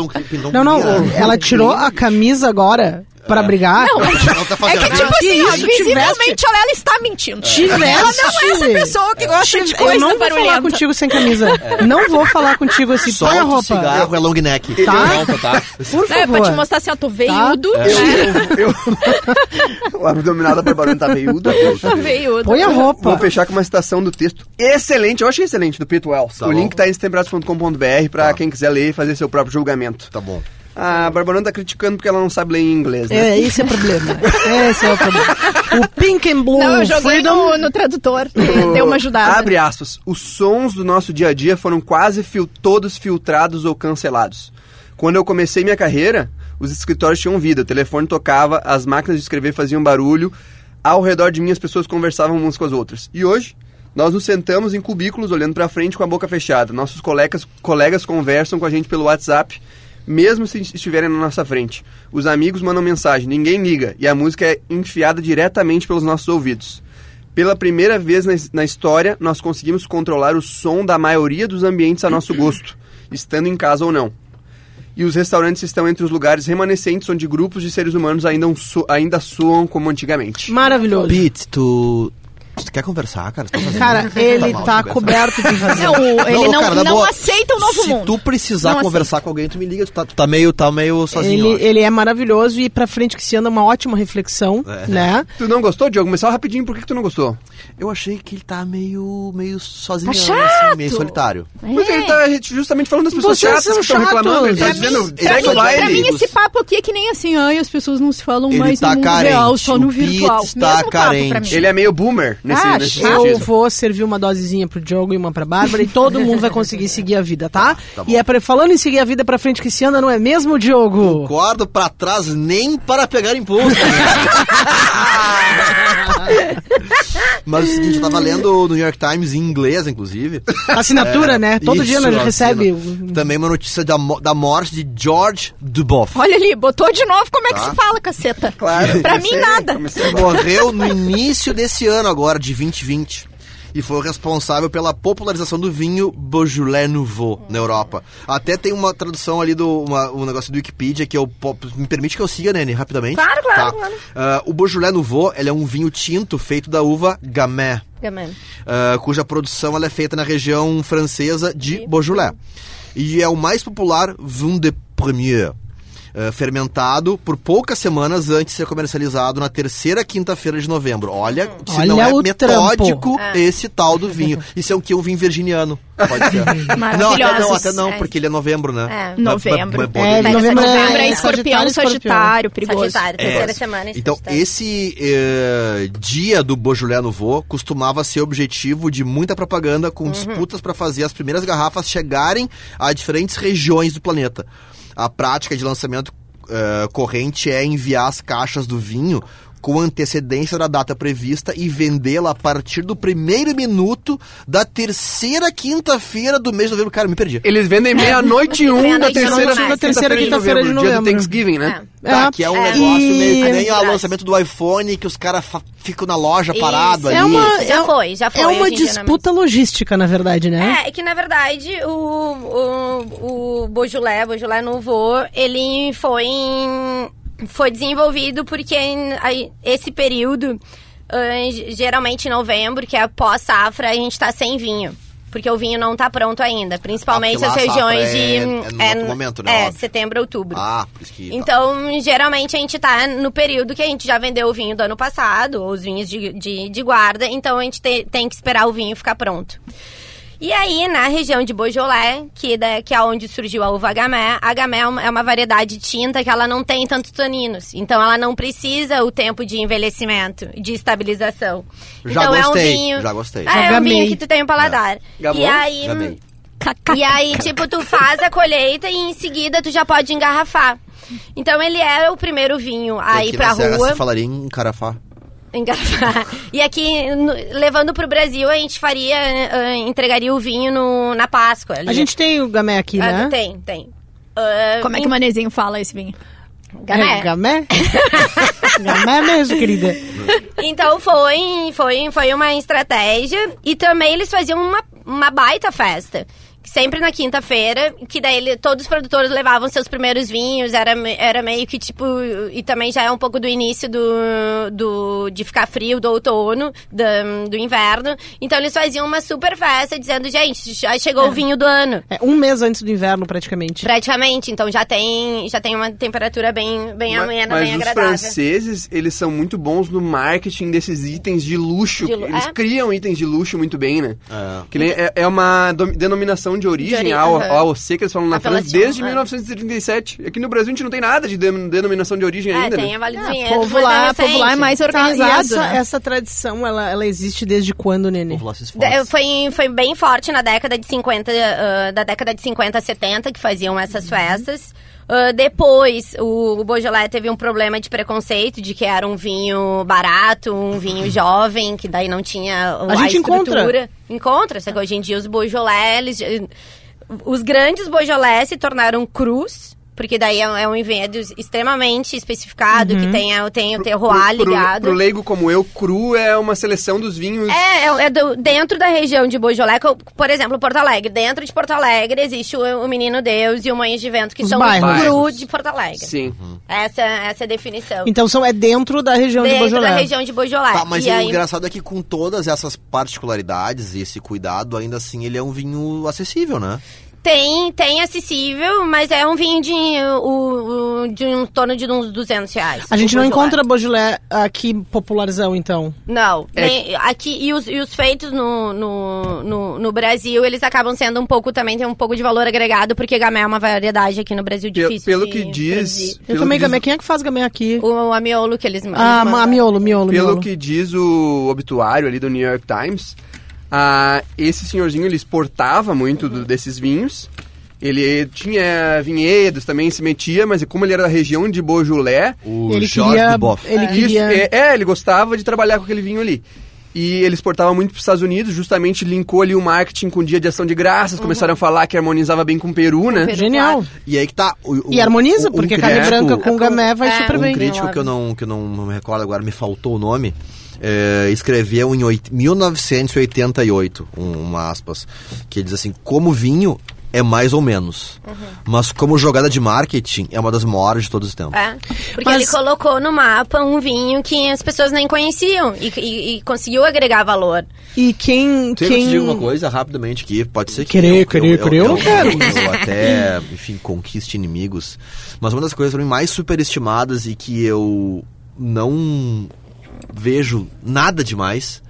[SPEAKER 5] Não
[SPEAKER 1] Não, ela tirou a camisa agora pra brigar.
[SPEAKER 2] Não,
[SPEAKER 5] Ela tá
[SPEAKER 2] É que, tipo
[SPEAKER 1] Que
[SPEAKER 2] assim, ó,
[SPEAKER 1] isso,
[SPEAKER 2] visivelmente ela, ela está mentindo.
[SPEAKER 1] Tivesse.
[SPEAKER 2] Ela não é essa pessoa que gosta de
[SPEAKER 1] Eu
[SPEAKER 2] coisa
[SPEAKER 1] não vou falar
[SPEAKER 2] barulhenta.
[SPEAKER 1] contigo sem camisa. Não vou falar contigo assim. Põe a
[SPEAKER 5] Solta o
[SPEAKER 1] roupa.
[SPEAKER 5] cigarro, é long neck.
[SPEAKER 1] Tá?
[SPEAKER 5] Solta, tá?
[SPEAKER 1] Por
[SPEAKER 2] É, pra
[SPEAKER 1] favor.
[SPEAKER 2] te mostrar assim, ó, tô veiudo,
[SPEAKER 1] Tá.
[SPEAKER 2] né?
[SPEAKER 4] Eu, eu- o abdominal da Barbarona tá veiudo.
[SPEAKER 2] Tô veiudo.
[SPEAKER 1] Põe a roupa.
[SPEAKER 4] Vou fechar com uma citação do texto excelente, eu achei excelente, do Pete Wells.
[SPEAKER 5] Tá
[SPEAKER 4] o
[SPEAKER 5] bom.
[SPEAKER 4] link tá em stembrados.com.br pra
[SPEAKER 5] Tá.
[SPEAKER 4] quem quiser ler e fazer seu próprio julgamento.
[SPEAKER 5] Tá bom.
[SPEAKER 4] A Barbarona tá criticando porque ela não sabe ler em inglês, né?
[SPEAKER 1] É, esse é o problema. Esse é o problema. O Pink and Blue
[SPEAKER 2] Não, eu joguei
[SPEAKER 1] Freedom...
[SPEAKER 2] no, no tradutor, deu uma ajudada.
[SPEAKER 4] Abre aspas. Os sons do nosso dia a dia foram quase fil- todos filtrados ou cancelados. Quando eu comecei minha carreira, os escritórios tinham vida, o telefone tocava, as máquinas de escrever faziam barulho, ao redor de mim as pessoas conversavam umas com as outras. E hoje, nós nos sentamos em cubículos olhando pra frente com a boca fechada. Nossos colegas, colegas conversam com a gente pelo WhatsApp, mesmo se estiverem na nossa frente. Os amigos mandam mensagem, ninguém liga, e a música é enfiada diretamente pelos nossos ouvidos. Pela primeira vez na, na história, nós conseguimos controlar o som da maioria dos ambientes a nosso gosto, estando em casa ou não. E os restaurantes estão entre os lugares remanescentes onde grupos de seres humanos ainda, so- ainda soam como antigamente.
[SPEAKER 1] Maravilhoso.
[SPEAKER 5] Pete, tu. Tu quer conversar, cara? Tu tá
[SPEAKER 1] Cara, ele
[SPEAKER 5] mal,
[SPEAKER 1] tá
[SPEAKER 5] tu
[SPEAKER 1] coberto de razão.
[SPEAKER 2] Não, ele não,
[SPEAKER 5] cara,
[SPEAKER 2] não aceita o novo
[SPEAKER 5] Se
[SPEAKER 2] mundo.
[SPEAKER 5] tu precisar
[SPEAKER 2] Não
[SPEAKER 5] conversar com alguém, tu me liga. Tu tá, tu tá meio, tá meio sozinho.
[SPEAKER 1] Ele, ele é maravilhoso e pra frente que se anda uma ótima reflexão,
[SPEAKER 5] É.
[SPEAKER 1] né?
[SPEAKER 4] Tu não gostou, Diogo? Começar rapidinho, por que, que tu não gostou?
[SPEAKER 5] Eu achei que ele tá meio, meio sozinho,
[SPEAKER 2] Tá chato.
[SPEAKER 5] assim, meio solitário.
[SPEAKER 4] Mas ele tá justamente falando das pessoas
[SPEAKER 1] Vocês
[SPEAKER 4] chatas
[SPEAKER 1] são
[SPEAKER 4] que estão reclamando. Ele tá
[SPEAKER 1] Pra
[SPEAKER 4] dizendo,
[SPEAKER 5] mim-
[SPEAKER 4] segue
[SPEAKER 2] mim,
[SPEAKER 4] o
[SPEAKER 2] pra mim, esse papo aqui é que nem assim, ai, as pessoas não se falam
[SPEAKER 5] Ele
[SPEAKER 2] mais
[SPEAKER 5] tá
[SPEAKER 2] no mundo
[SPEAKER 5] carente,
[SPEAKER 2] real, só no virtual.
[SPEAKER 5] está
[SPEAKER 2] Mesmo papo
[SPEAKER 5] carente.
[SPEAKER 4] Ele é meio boomer nesse,
[SPEAKER 2] Ah,
[SPEAKER 4] nesse.
[SPEAKER 1] Eu
[SPEAKER 4] sentido.
[SPEAKER 1] vou servir uma dosezinha pro Diogo e uma pra Bárbara e todo mundo vai conseguir seguir a vida, tá?
[SPEAKER 5] tá bom.
[SPEAKER 1] e é pra, falando em seguir a vida pra frente que se anda, não é mesmo, Diogo?
[SPEAKER 5] Concordo pra trás nem para pegar impulso. Mas é o seguinte, eu tava lendo o New York Times em inglês, inclusive.
[SPEAKER 1] Assinatura,
[SPEAKER 5] É,
[SPEAKER 1] né? Todo
[SPEAKER 5] isso,
[SPEAKER 1] dia nós recebe.
[SPEAKER 5] Também uma notícia da, da morte de George Duboff.
[SPEAKER 2] Olha ali, botou de novo como é que
[SPEAKER 5] Tá.
[SPEAKER 2] se fala, caceta.
[SPEAKER 4] Claro.
[SPEAKER 2] Pra mim, nada.
[SPEAKER 5] morreu no início desse ano agora, de 2020. E foi o responsável pela popularização do vinho Beaujolais Nouveau na Europa. Até tem uma tradução ali do uma- um negócio do Wikipedia que eu me permite que eu siga, Nene, rapidamente.
[SPEAKER 3] Claro, claro,
[SPEAKER 5] Tá.
[SPEAKER 3] claro.
[SPEAKER 5] Ah, o Beaujolais Nouveau, ele é um vinho tinto feito da uva Gamay. ah, cuja produção ela é feita na região francesa de Beaujolais. E é o mais popular vin de premier. Ah, fermentado por poucas semanas antes de ser comercializado na terceira quinta-feira de novembro. Olha, se
[SPEAKER 1] Olha
[SPEAKER 5] não é
[SPEAKER 1] o
[SPEAKER 5] metódico
[SPEAKER 3] trampo.
[SPEAKER 5] esse tal do vinho. Isso é o que? Um vinho virginiano. Pode ser. não, até não, até não,
[SPEAKER 3] É.
[SPEAKER 5] porque ele é novembro, né?
[SPEAKER 3] É.
[SPEAKER 2] Novembro.
[SPEAKER 5] mas- mas-
[SPEAKER 1] É, novembro é-
[SPEAKER 2] Novembro é
[SPEAKER 1] é
[SPEAKER 2] escorpião,
[SPEAKER 1] Sagitário,
[SPEAKER 2] sagitário, perigoso.
[SPEAKER 3] Sagitário, terceira
[SPEAKER 5] É.
[SPEAKER 3] semana.
[SPEAKER 5] Então, esse eh, dia do Beaujolais Nouveau costumava ser objetivo de muita propaganda com disputas para fazer as primeiras garrafas chegarem a diferentes regiões do planeta. A prática de lançamento eh, corrente é enviar as caixas do vinho com antecedência da data prevista e vendê-la a partir do primeiro minuto da terceira quinta-feira do mês de novembro. Cara, me perdi.
[SPEAKER 4] Eles vendem meia-noite e um da
[SPEAKER 3] e um,
[SPEAKER 4] terceira,
[SPEAKER 3] na
[SPEAKER 1] terceira quinta-feira de
[SPEAKER 4] Dia do
[SPEAKER 1] novembro.
[SPEAKER 4] Thanksgiving, né?
[SPEAKER 5] Tá,
[SPEAKER 1] É.
[SPEAKER 5] que é um
[SPEAKER 3] É.
[SPEAKER 5] negócio
[SPEAKER 1] E-
[SPEAKER 5] meio que nem o lançamento do iPhone que os caras fa- ficam na loja
[SPEAKER 3] Isso.
[SPEAKER 5] parado ali.
[SPEAKER 1] É uma,
[SPEAKER 3] Já
[SPEAKER 1] é-
[SPEAKER 3] foi, já foi,
[SPEAKER 1] É uma
[SPEAKER 3] em dia é
[SPEAKER 1] disputa logística, na verdade, né?
[SPEAKER 3] É, é que na verdade o, o, o Beaujolais, Beaujolais Nouveau, ele foi, em- foi desenvolvido porque esse período, geralmente em novembro, que é pós-safra, a gente tá sem vinho. Porque o vinho não tá pronto ainda, principalmente
[SPEAKER 5] Ah,
[SPEAKER 3] as regiões
[SPEAKER 5] safra
[SPEAKER 3] de...
[SPEAKER 5] é- é no outro momento, né?
[SPEAKER 3] É, setembro, outubro.
[SPEAKER 5] Ah, por isso que. tá.
[SPEAKER 3] Então, geralmente a gente tá no período que a gente já vendeu o vinho do ano passado, ou os vinhos de, de, de guarda, então a gente te- tem que esperar o vinho ficar pronto. E aí, na região de Beaujolais, que, da, que é onde surgiu a uva Gamay, a Gamay é uma, é uma variedade tinta que ela não tem tantos taninos. Então, ela não precisa o tempo de envelhecimento, de estabilização.
[SPEAKER 5] Já
[SPEAKER 3] então, é
[SPEAKER 5] gostei,
[SPEAKER 3] um vinho...
[SPEAKER 5] já gostei.
[SPEAKER 3] É, é um
[SPEAKER 1] gamei.
[SPEAKER 3] vinho que tu tem um paladar.
[SPEAKER 4] Gamou?
[SPEAKER 3] E aí...
[SPEAKER 5] Gamei.
[SPEAKER 3] E aí, tipo, tu faz a colheita e em seguida tu já pode engarrafar. Então ele era o primeiro vinho a
[SPEAKER 5] Aqui
[SPEAKER 3] ir pra rua.
[SPEAKER 5] se falaria em carafá.
[SPEAKER 3] Engarrafar. E aqui, no- levando pro Brasil, a gente faria, ah, entregaria o vinho no, na Páscoa. ali.
[SPEAKER 1] A gente tem o gamé aqui,
[SPEAKER 3] Ah,
[SPEAKER 1] né?
[SPEAKER 3] Tem, tem. Ah,
[SPEAKER 2] Como é que o manezinho fala esse vinho?
[SPEAKER 3] Gamé.
[SPEAKER 1] É, gamé? gamé mesmo, querida.
[SPEAKER 3] Então foi, foi, foi uma estratégia. E também eles faziam uma, uma baita festa. Sempre na quinta-feira, que daí ele- todos os produtores levavam seus primeiros vinhos, era, era meio que tipo. E também já é um pouco do início do, do, de ficar frio, do outono, do, do inverno. Então eles faziam uma super festa dizendo: gente, já chegou o vinho do ano.
[SPEAKER 1] É um mês antes do inverno, praticamente.
[SPEAKER 3] Praticamente, então já tem, já tem uma temperatura bem, bem
[SPEAKER 4] Ma-
[SPEAKER 3] amena,
[SPEAKER 4] Mas
[SPEAKER 3] bem
[SPEAKER 4] os
[SPEAKER 3] agradável.
[SPEAKER 4] franceses, eles são muito bons no marketing desses itens de luxo.
[SPEAKER 3] De
[SPEAKER 4] eles
[SPEAKER 3] é?
[SPEAKER 4] criam itens de luxo muito bem, né?
[SPEAKER 5] É.
[SPEAKER 4] Que nem- é, é uma dom- denominação de origem,
[SPEAKER 3] ori-
[SPEAKER 4] a,
[SPEAKER 3] aham.
[SPEAKER 4] a AOC, que eles falam na França, desde
[SPEAKER 3] é.
[SPEAKER 4] 1937. Aqui no Brasil a gente não tem nada de denominação de origem
[SPEAKER 3] É,
[SPEAKER 4] ainda,
[SPEAKER 3] tem
[SPEAKER 4] né?
[SPEAKER 3] a
[SPEAKER 2] Ah, povo lá-
[SPEAKER 3] é
[SPEAKER 2] povo lá é mais
[SPEAKER 1] Tá, e
[SPEAKER 2] organizado,
[SPEAKER 1] essa,
[SPEAKER 2] né?
[SPEAKER 1] essa tradição, ela, ela existe desde quando, Nenê?
[SPEAKER 3] Foi, foi bem forte na década de 50, ah, da década de 50 a 70 que faziam essas festas. Ah, depois, o, o Beaujolais teve um problema de preconceito, de que era um vinho barato, um vinho jovem, que daí não tinha a,
[SPEAKER 1] A gente encontra.
[SPEAKER 3] estrutura. Encontra, só que hoje em dia os Beaujolais, eles, eh, os grandes Beaujolais se tornaram crus, porque daí é, um- é um vinhedo extremamente especificado, que tem, a- tem o terroir
[SPEAKER 4] pro,
[SPEAKER 3] ligado.
[SPEAKER 4] pro leigo como eu, cru é uma seleção dos vinhos.
[SPEAKER 3] É, é, é do- dentro da região de Beaujolais, co- por exemplo, Porto Alegre. Dentro de Porto Alegre existe o, o Menino Deus e o Moinhos de Vento, que
[SPEAKER 1] Os
[SPEAKER 3] são
[SPEAKER 1] bairros.
[SPEAKER 3] os cru de Porto Alegre.
[SPEAKER 4] Sim.
[SPEAKER 3] Essa, essa é a definição.
[SPEAKER 1] Então são, é dentro da região de
[SPEAKER 3] dentro da região de Beaujolais.
[SPEAKER 5] Tá, mas
[SPEAKER 3] e
[SPEAKER 5] o
[SPEAKER 3] aí,
[SPEAKER 5] engraçado é que com todas essas particularidades e esse cuidado, ainda assim ele é um vinho acessível, né?
[SPEAKER 3] Tem, tem acessível, mas é um vinho de, o, o- de um torno de uns 200 reais.
[SPEAKER 1] A gente não
[SPEAKER 3] Beaujolais.
[SPEAKER 1] encontra Beaujolais aqui popularzão, então.
[SPEAKER 3] Não,
[SPEAKER 4] É
[SPEAKER 3] nem- aqui e os, e os feitos no, no, no, no Brasil, eles acabam sendo um pouco, também tem um pouco de valor agregado, porque gamé é uma variedade aqui no Brasil difícil
[SPEAKER 4] pelo
[SPEAKER 3] de
[SPEAKER 4] que diz.
[SPEAKER 3] produzir.
[SPEAKER 1] Eu
[SPEAKER 4] pelo
[SPEAKER 1] também
[SPEAKER 4] diz-
[SPEAKER 1] gamé. Quem é que faz gamé aqui?
[SPEAKER 3] O, o amiolo que eles, eles
[SPEAKER 1] Ah,
[SPEAKER 3] mandam.
[SPEAKER 1] ma- miolo, miolo,
[SPEAKER 4] Pelo
[SPEAKER 1] miolo.
[SPEAKER 4] que diz o obituário ali do New York Times, ah, esse senhorzinho ele exportava muito do- desses vinhos. Ele tinha vinhedos, também se metia, mas como ele era da região de Beaujolais,
[SPEAKER 5] O
[SPEAKER 1] Ele
[SPEAKER 5] Jorge
[SPEAKER 1] queria-
[SPEAKER 5] Duboff.
[SPEAKER 1] ele
[SPEAKER 4] isso,
[SPEAKER 1] queria-
[SPEAKER 4] é, é, ele gostava de trabalhar com aquele vinho ali. E ele exportava muito para os Estados Unidos, justamente linkou ali o marketing com o dia de ação de graças, começaram a falar que harmonizava bem com o Peru, né?
[SPEAKER 3] Peru.
[SPEAKER 1] Genial.
[SPEAKER 5] E aí que tá. o- o-
[SPEAKER 1] E harmoniza,
[SPEAKER 5] um- um
[SPEAKER 1] porque carne
[SPEAKER 5] crítico-
[SPEAKER 1] branca com gamé vai
[SPEAKER 3] é,
[SPEAKER 1] super
[SPEAKER 5] Um
[SPEAKER 1] bem.
[SPEAKER 5] crítico que eu não, que eu não me recordo agora, me faltou o nome, é, escreveu em oit- 1988, um, uma aspas, que diz assim, como vinho é mais ou menos,
[SPEAKER 3] Uhum.
[SPEAKER 5] mas como jogada de marketing é uma das maiores de todos os tempos.
[SPEAKER 3] É, porque
[SPEAKER 1] Mas-
[SPEAKER 3] ele colocou no mapa um vinho que as pessoas nem conheciam e, e- e conseguiu agregar valor.
[SPEAKER 1] E quem.
[SPEAKER 5] Quer que eu
[SPEAKER 1] quem...
[SPEAKER 5] te diga uma coisa rapidamente aqui? Pode ser que
[SPEAKER 1] Querer,
[SPEAKER 5] eu,
[SPEAKER 1] querer, querer, eu não quero.
[SPEAKER 5] Eu até, enfim, conquiste inimigos. Mas uma das coisas mim mais superestimadas e que eu não vejo nada demais,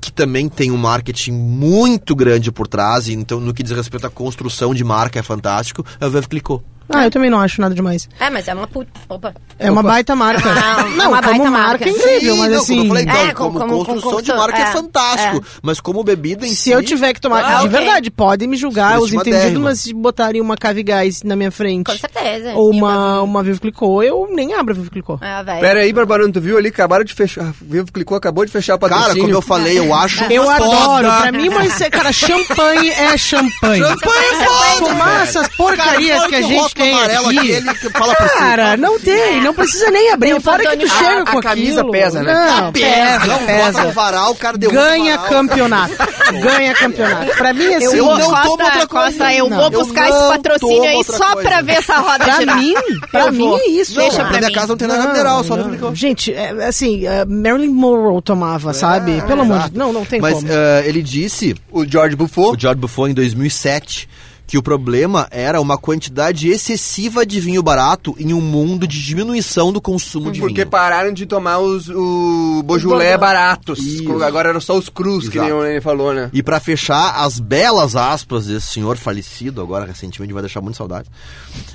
[SPEAKER 5] que também tem um marketing muito grande por trás, então no que diz respeito à construção de marca é fantástico, o Veuve Clicquot.
[SPEAKER 1] Ah, eu também não acho nada demais.
[SPEAKER 3] É, mas é uma puta. Opa.
[SPEAKER 1] É uma baita marca.
[SPEAKER 3] Não, é
[SPEAKER 1] Não,
[SPEAKER 3] uma
[SPEAKER 1] como
[SPEAKER 3] baita
[SPEAKER 1] marca
[SPEAKER 3] marca.
[SPEAKER 1] é incrível,
[SPEAKER 5] Sim,
[SPEAKER 1] mas
[SPEAKER 5] não,
[SPEAKER 1] assim.
[SPEAKER 5] como eu falei,
[SPEAKER 3] É, como-
[SPEAKER 5] como,
[SPEAKER 3] como-
[SPEAKER 5] construção
[SPEAKER 3] como
[SPEAKER 5] de marca é,
[SPEAKER 3] é,
[SPEAKER 5] fantástico, mas como bebida em
[SPEAKER 1] Se
[SPEAKER 5] si...
[SPEAKER 1] eu tiver que tomar.
[SPEAKER 3] Ah,
[SPEAKER 1] de
[SPEAKER 3] ok.
[SPEAKER 1] verdade, podem me julgar os
[SPEAKER 5] Superestimadérrima.
[SPEAKER 1] entendidos, mas se botarem uma Cave Gás na minha frente.
[SPEAKER 3] Com certeza.
[SPEAKER 1] Ou uma, uma Vivo Clicou, eu nem abro a Vivo Clicou.
[SPEAKER 3] Ah, velho.
[SPEAKER 4] Pera aí, Barbarão, tu viu ali? Acabaram de fechar. Vivo clicou, acabou de fechar o
[SPEAKER 5] Cara,
[SPEAKER 4] patrocínio.
[SPEAKER 5] como eu falei, eu acho
[SPEAKER 1] Eu
[SPEAKER 5] foda.
[SPEAKER 1] adoro. Pra mim, mas, cara, champanhe é champanhe.
[SPEAKER 5] Champanhe é foda,
[SPEAKER 1] Tomar essas porcarias
[SPEAKER 5] Cara,
[SPEAKER 1] que a gente tem
[SPEAKER 5] amarelo,
[SPEAKER 1] aqui.
[SPEAKER 5] aquele que fala por cima.
[SPEAKER 1] Cara, não tem, não precisa nem abrir.
[SPEAKER 3] Tem
[SPEAKER 1] Fora que tu chega
[SPEAKER 4] A-
[SPEAKER 1] com
[SPEAKER 4] a camisa
[SPEAKER 1] aquilo.
[SPEAKER 4] pesa, né?
[SPEAKER 1] Não, pesa,
[SPEAKER 5] não, bota no
[SPEAKER 1] pesa.
[SPEAKER 5] varal, o cara derruba
[SPEAKER 1] Ganha campeonato. Ganha campeonato. Pra mim, assim,
[SPEAKER 5] Eu
[SPEAKER 2] vou-
[SPEAKER 5] não
[SPEAKER 2] Costa,
[SPEAKER 5] tomo outra coisa.
[SPEAKER 2] Costa, eu
[SPEAKER 1] Não.
[SPEAKER 2] vou
[SPEAKER 5] Eu
[SPEAKER 2] buscar
[SPEAKER 5] não
[SPEAKER 2] esse patrocínio aí só
[SPEAKER 5] coisa.
[SPEAKER 2] pra ver essa roda
[SPEAKER 1] pra
[SPEAKER 2] girar.
[SPEAKER 1] mim, pra
[SPEAKER 2] Eu
[SPEAKER 1] mim
[SPEAKER 2] vou.
[SPEAKER 1] é isso.
[SPEAKER 2] Deixa
[SPEAKER 5] Na
[SPEAKER 2] pra
[SPEAKER 5] minha
[SPEAKER 2] mim.
[SPEAKER 5] casa não tem nada mineral, só.
[SPEAKER 1] Gente, é, assim, é, Marilyn Monroe tomava, sabe? Pelo amor de Deus. Não, não tem
[SPEAKER 5] Mas
[SPEAKER 1] como.
[SPEAKER 5] eh, ele disse,
[SPEAKER 4] O George Buffon.
[SPEAKER 5] o George Buffon, em 2007, que o problema era uma quantidade excessiva de vinho barato em um mundo de diminuição do consumo de
[SPEAKER 4] Porque
[SPEAKER 5] vinho.
[SPEAKER 4] pararam de tomar os o Beaujolais baratos.
[SPEAKER 5] Isso.
[SPEAKER 4] Agora eram só os crus, que nem ele falou, né?
[SPEAKER 5] E pra fechar, as belas aspas desse senhor falecido, agora recentemente vai deixar muito saudade,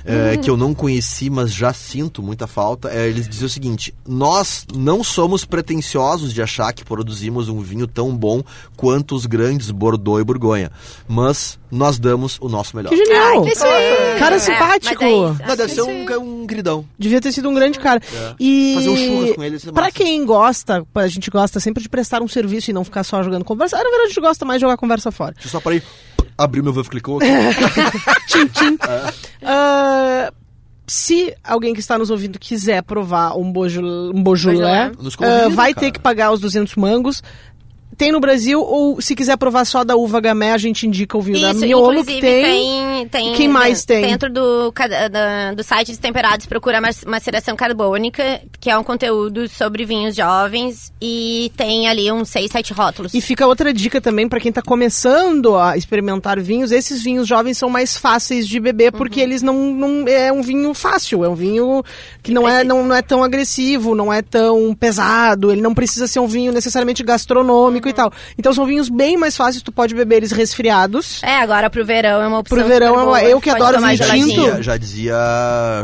[SPEAKER 5] é, que eu não conheci, mas já sinto muita falta, é, eles diziam o seguinte: nós não somos pretensiosos de achar que produzimos um vinho tão bom quanto os grandes Bordeaux e Borgonha, mas nós damos o nosso melhor.
[SPEAKER 1] Que genial.
[SPEAKER 2] Ah, aí.
[SPEAKER 1] Cara
[SPEAKER 3] É,
[SPEAKER 1] simpático.
[SPEAKER 3] mas é isso.
[SPEAKER 5] Não, deve ser um, um gridão.
[SPEAKER 1] Devia ter sido um grande cara. E
[SPEAKER 5] Fazer um churras com ele, isso é
[SPEAKER 1] pra
[SPEAKER 5] massa.
[SPEAKER 1] quem gosta, a gente gosta sempre de prestar um serviço e não ficar só jogando conversa. Na verdade, a gente gosta mais de jogar conversa fora.
[SPEAKER 5] Deixa eu só para aí abrir meu Clicquot aqui.
[SPEAKER 1] Tchim, tchim. Ah, se alguém que está nos ouvindo quiser provar um, bojo, um
[SPEAKER 5] convida,
[SPEAKER 1] vai
[SPEAKER 5] cara.
[SPEAKER 1] ter que pagar os 200 mangos. Tem no Brasil, ou se quiser provar só da uva gamé, a gente indica o vinho da
[SPEAKER 3] Isso,
[SPEAKER 1] Miolo,
[SPEAKER 3] inclusive
[SPEAKER 1] que tem...
[SPEAKER 3] tem, tem
[SPEAKER 1] Quem mais tem?
[SPEAKER 3] Dentro do, da- do site dos temperados, procura maceração carbônica, que é um conteúdo sobre vinhos jovens, e tem ali uns seis, sete rótulos.
[SPEAKER 1] E fica outra dica também para quem tá começando a experimentar vinhos. Esses vinhos jovens são mais fáceis de beber porque eles não, não é um vinho fácil, é um vinho que não é, não, não é tão agressivo, não é tão pesado, ele não precisa ser um vinho necessariamente gastronômico e tal. Então são vinhos bem mais fáceis, tu pode beber eles resfriados.
[SPEAKER 3] É, agora pro verão é uma opção
[SPEAKER 1] Pro verão
[SPEAKER 3] super
[SPEAKER 1] é uma-
[SPEAKER 3] boa,
[SPEAKER 1] eu que
[SPEAKER 3] pode
[SPEAKER 1] adoro vinho
[SPEAKER 5] já,
[SPEAKER 1] tinto.
[SPEAKER 5] já dizia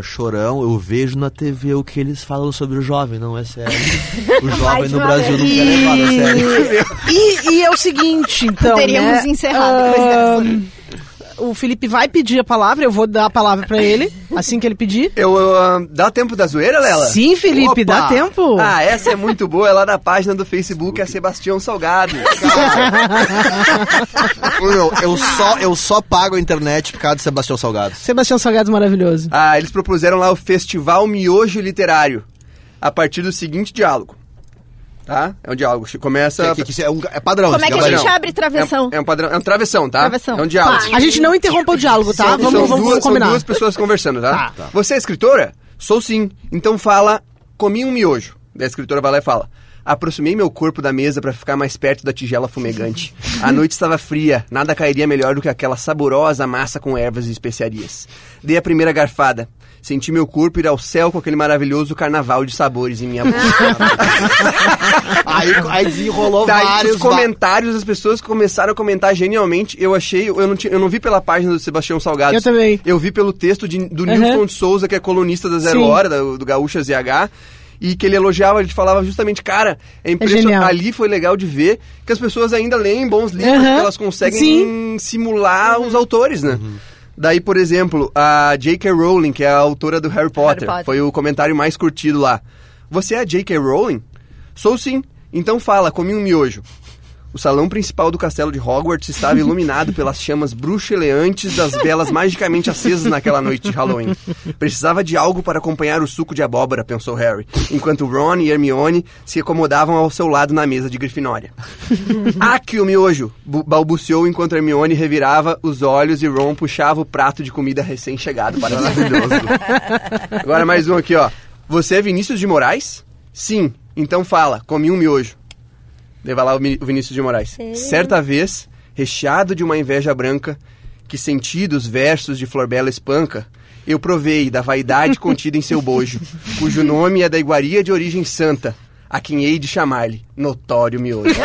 [SPEAKER 5] Chorão, eu vejo na TV o que eles falam sobre o jovem, não é sério. O jovem no Brasil não é levado a sério.
[SPEAKER 1] E, e é o seguinte, então.
[SPEAKER 2] Teríamos
[SPEAKER 1] né,
[SPEAKER 2] encerrado depois dessa.
[SPEAKER 1] O Felipe vai pedir a palavra, eu vou dar a palavra para ele, assim que ele pedir.
[SPEAKER 4] Eu, eu, ah, dá tempo da zoeira, Lela?
[SPEAKER 1] Sim, Felipe,
[SPEAKER 4] Opa!
[SPEAKER 1] dá tempo.
[SPEAKER 4] Ah, essa é muito boa, é lá da página do Facebook, é Sebastião Salgado.
[SPEAKER 5] Eu, eu só, eu só pago a internet por causa de Sebastião Salgado.
[SPEAKER 1] Sebastião Salgado maravilhoso.
[SPEAKER 4] Ah, eles propuseram lá o Festival Miojo Literário, a partir do seguinte diálogo. Tá? É um diálogo. Começa...
[SPEAKER 5] Que- que- que é, um, é padrão.
[SPEAKER 2] Como é que a gente abre travessão?
[SPEAKER 4] É, é um padrão, é um travessão, tá?
[SPEAKER 2] Travessão.
[SPEAKER 4] É um diálogo.
[SPEAKER 2] Tá.
[SPEAKER 1] A gente não interrompa o diálogo, tá?
[SPEAKER 4] São-
[SPEAKER 1] Vamos,
[SPEAKER 4] são
[SPEAKER 1] vamos,
[SPEAKER 4] duas,
[SPEAKER 1] vamos combinar.
[SPEAKER 4] São duas pessoas conversando, tá?
[SPEAKER 1] Tá.
[SPEAKER 4] Você é escritora? Sou sim. Então fala, comi um miojo. Daí a escritora vai lá e fala, aproximei meu corpo da mesa para ficar mais perto da tigela fumegante. A noite estava fria, nada cairia melhor do que aquela saborosa massa com ervas e especiarias. Dei a primeira garfada. Senti meu corpo ir ao céu com aquele maravilhoso carnaval de sabores em minha boca.
[SPEAKER 5] Aí, aí desenrolou
[SPEAKER 4] Daí
[SPEAKER 5] vários...
[SPEAKER 4] os comentários, as pessoas começaram a comentar genialmente. Eu achei, eu não, tinha, eu não vi pela página do Sebastião Salgado.
[SPEAKER 1] Eu também.
[SPEAKER 4] Eu vi pelo texto de- do
[SPEAKER 1] Uhum.
[SPEAKER 4] Nilson de Souza, que é colunista da Zero
[SPEAKER 1] Sim.
[SPEAKER 4] Hora, do, do Gaúcha ZH. E que ele elogiava, ele falava justamente, cara, é impressionante.
[SPEAKER 1] genial.
[SPEAKER 4] Ali foi legal de ver que as pessoas ainda leem bons livros,
[SPEAKER 1] Uhum.
[SPEAKER 4] que elas conseguem
[SPEAKER 1] Sim.
[SPEAKER 4] simular os autores, né? Daí, por exemplo, a J.K. Rowling, que é a autora do Harry Potter,
[SPEAKER 3] Potter.
[SPEAKER 4] foi o comentário mais curtido lá. Você é a J.K. Rowling? Sou sim. Então fala, comi um miojo. O salão principal do castelo de Hogwarts estava iluminado pelas chamas bruxeleantes das velas magicamente acesas naquela noite de Halloween. Precisava de algo para acompanhar o suco de abóbora, pensou Harry, enquanto Ron e Hermione se acomodavam ao seu lado na mesa de Grifinória. ah, que o miojo! bu- balbuciou enquanto Hermione revirava os olhos e Ron puxava o prato de comida recém-chegado para si. Agora mais um aqui, ó. Você é Vinícius de Moraes? Sim. Então fala, comi um miojo. Leva lá o Vinícius de Moraes. Certa vez, recheado de uma inveja branca, que senti dos versos de Florbela espanca, eu provei da vaidade contida em seu bojo, cujo nome é da iguaria de origem santa, a quem hei de chamar-lhe Notório Miojo.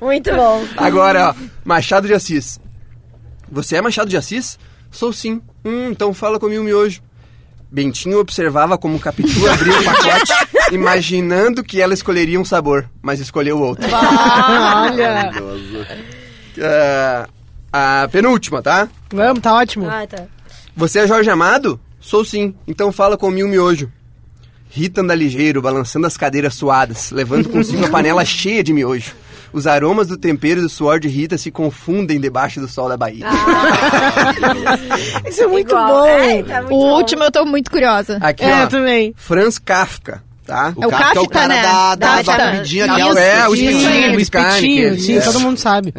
[SPEAKER 3] Muito bom.
[SPEAKER 4] Agora, ó, Machado de Assis. Você é Machado de Assis? Sou sim. Hum, então fala comigo miojo. Bentinho observava como Capitu abria o pacote, imaginando que ela escolheria um sabor, mas escolheu outro.
[SPEAKER 1] Olha.
[SPEAKER 4] Ah, a penúltima, tá?
[SPEAKER 1] Vamos, tá ótimo.
[SPEAKER 3] Ah, tá.
[SPEAKER 4] Você é Jorge Amado? Sou sim. Então fala comigo miojo. Rita anda ligeiro, balançando as cadeiras suadas, levando consigo a panela cheia de miojo. Os aromas do tempero e do suor de Rita se confundem debaixo do sol da Bahia.
[SPEAKER 1] Isso é muito
[SPEAKER 3] Igual.
[SPEAKER 1] bom.
[SPEAKER 3] É, tá muito
[SPEAKER 2] O
[SPEAKER 3] bom.
[SPEAKER 2] último eu tô muito curiosa.
[SPEAKER 4] Aqui,
[SPEAKER 1] É,
[SPEAKER 4] ó.
[SPEAKER 1] também.
[SPEAKER 4] Franz Kafka, tá?
[SPEAKER 2] É o
[SPEAKER 5] Kafka é o cara
[SPEAKER 2] né?
[SPEAKER 5] da, da, da comidinha aquela.
[SPEAKER 4] É, o
[SPEAKER 5] espetinho, né?
[SPEAKER 1] o espetinho, sim,
[SPEAKER 4] é.
[SPEAKER 1] todo mundo sabe.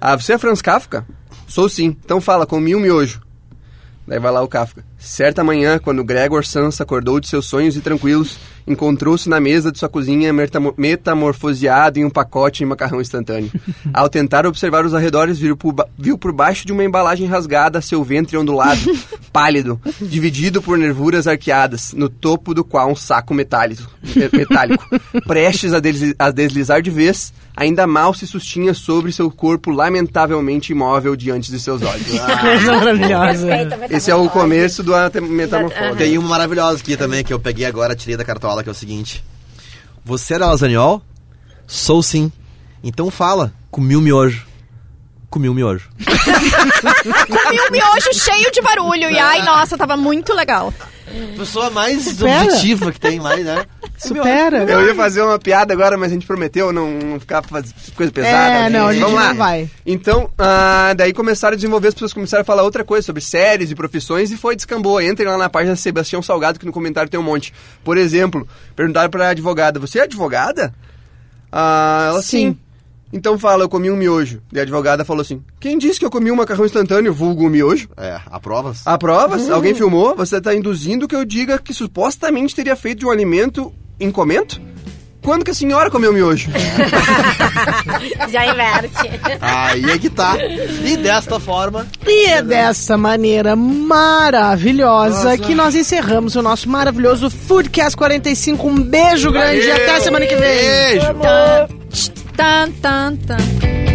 [SPEAKER 4] Ah, você é Franz Kafka? Sou sim. Então fala, comi um miojo. Daí vai lá o Kafka. Certa manhã, quando Gregor Sansa acordou de seus sonhos e tranquilos, encontrou-se na mesa de sua cozinha metamo- metamorfoseado em um pacote de macarrão instantâneo. Ao tentar observar os arredores, viu por, viu por baixo de uma embalagem rasgada seu ventre ondulado, pálido, dividido por nervuras arqueadas, no topo do qual um saco metálico, me- metálico prestes a, desli- a deslizar de vez, ainda mal se sustinha sobre seu corpo lamentavelmente imóvel diante de seus olhos.
[SPEAKER 1] Coisa maravilhosa.
[SPEAKER 4] Esse é o começo do metamorfose.
[SPEAKER 5] Tem uma maravilhosa aqui também que eu peguei agora, tirei da cartola, que é o seguinte. Você era lasaniol? Sou sim. Então fala, comi um miojo. Comi um miojo.
[SPEAKER 2] Comi um miojo cheio de barulho. E ai, nossa, tava muito legal.
[SPEAKER 5] Pessoa mais
[SPEAKER 1] Supera.
[SPEAKER 5] objetiva que tem, mais, né?
[SPEAKER 1] Supera.
[SPEAKER 4] Eu ia fazer uma piada agora, mas a gente prometeu não, não ficar fazendo coisa pesada.
[SPEAKER 1] É, não, a gente
[SPEAKER 4] Vamos lá.
[SPEAKER 1] não vai.
[SPEAKER 4] Então, ah, daí começaram a desenvolver, as pessoas começaram a falar outra coisa sobre séries e profissões e foi descambou. Entrem lá na página da Sebastião Salgado, que no comentário tem um monte. Por exemplo, perguntaram pra advogada: Você é advogada? Ah, ela sim.
[SPEAKER 1] Sim.
[SPEAKER 4] Então fala, eu comi um miojo. E a advogada falou assim: Quem disse que eu comi um macarrão instantâneo, vulgo um miojo?
[SPEAKER 5] É, aprovas?
[SPEAKER 4] Há provas? Alguém filmou? Você está induzindo que eu diga que supostamente teria feito de um alimento em comento? Quando que a senhora comeu miojo?
[SPEAKER 3] Já inverte.
[SPEAKER 5] Aí é que tá. E desta forma,
[SPEAKER 1] E é dessa maneira maravilhosa que nós encerramos o nosso maravilhoso Foodcast 45. Um beijo grande e até semana que vem.
[SPEAKER 5] beijo!
[SPEAKER 2] Tan, tan, tan.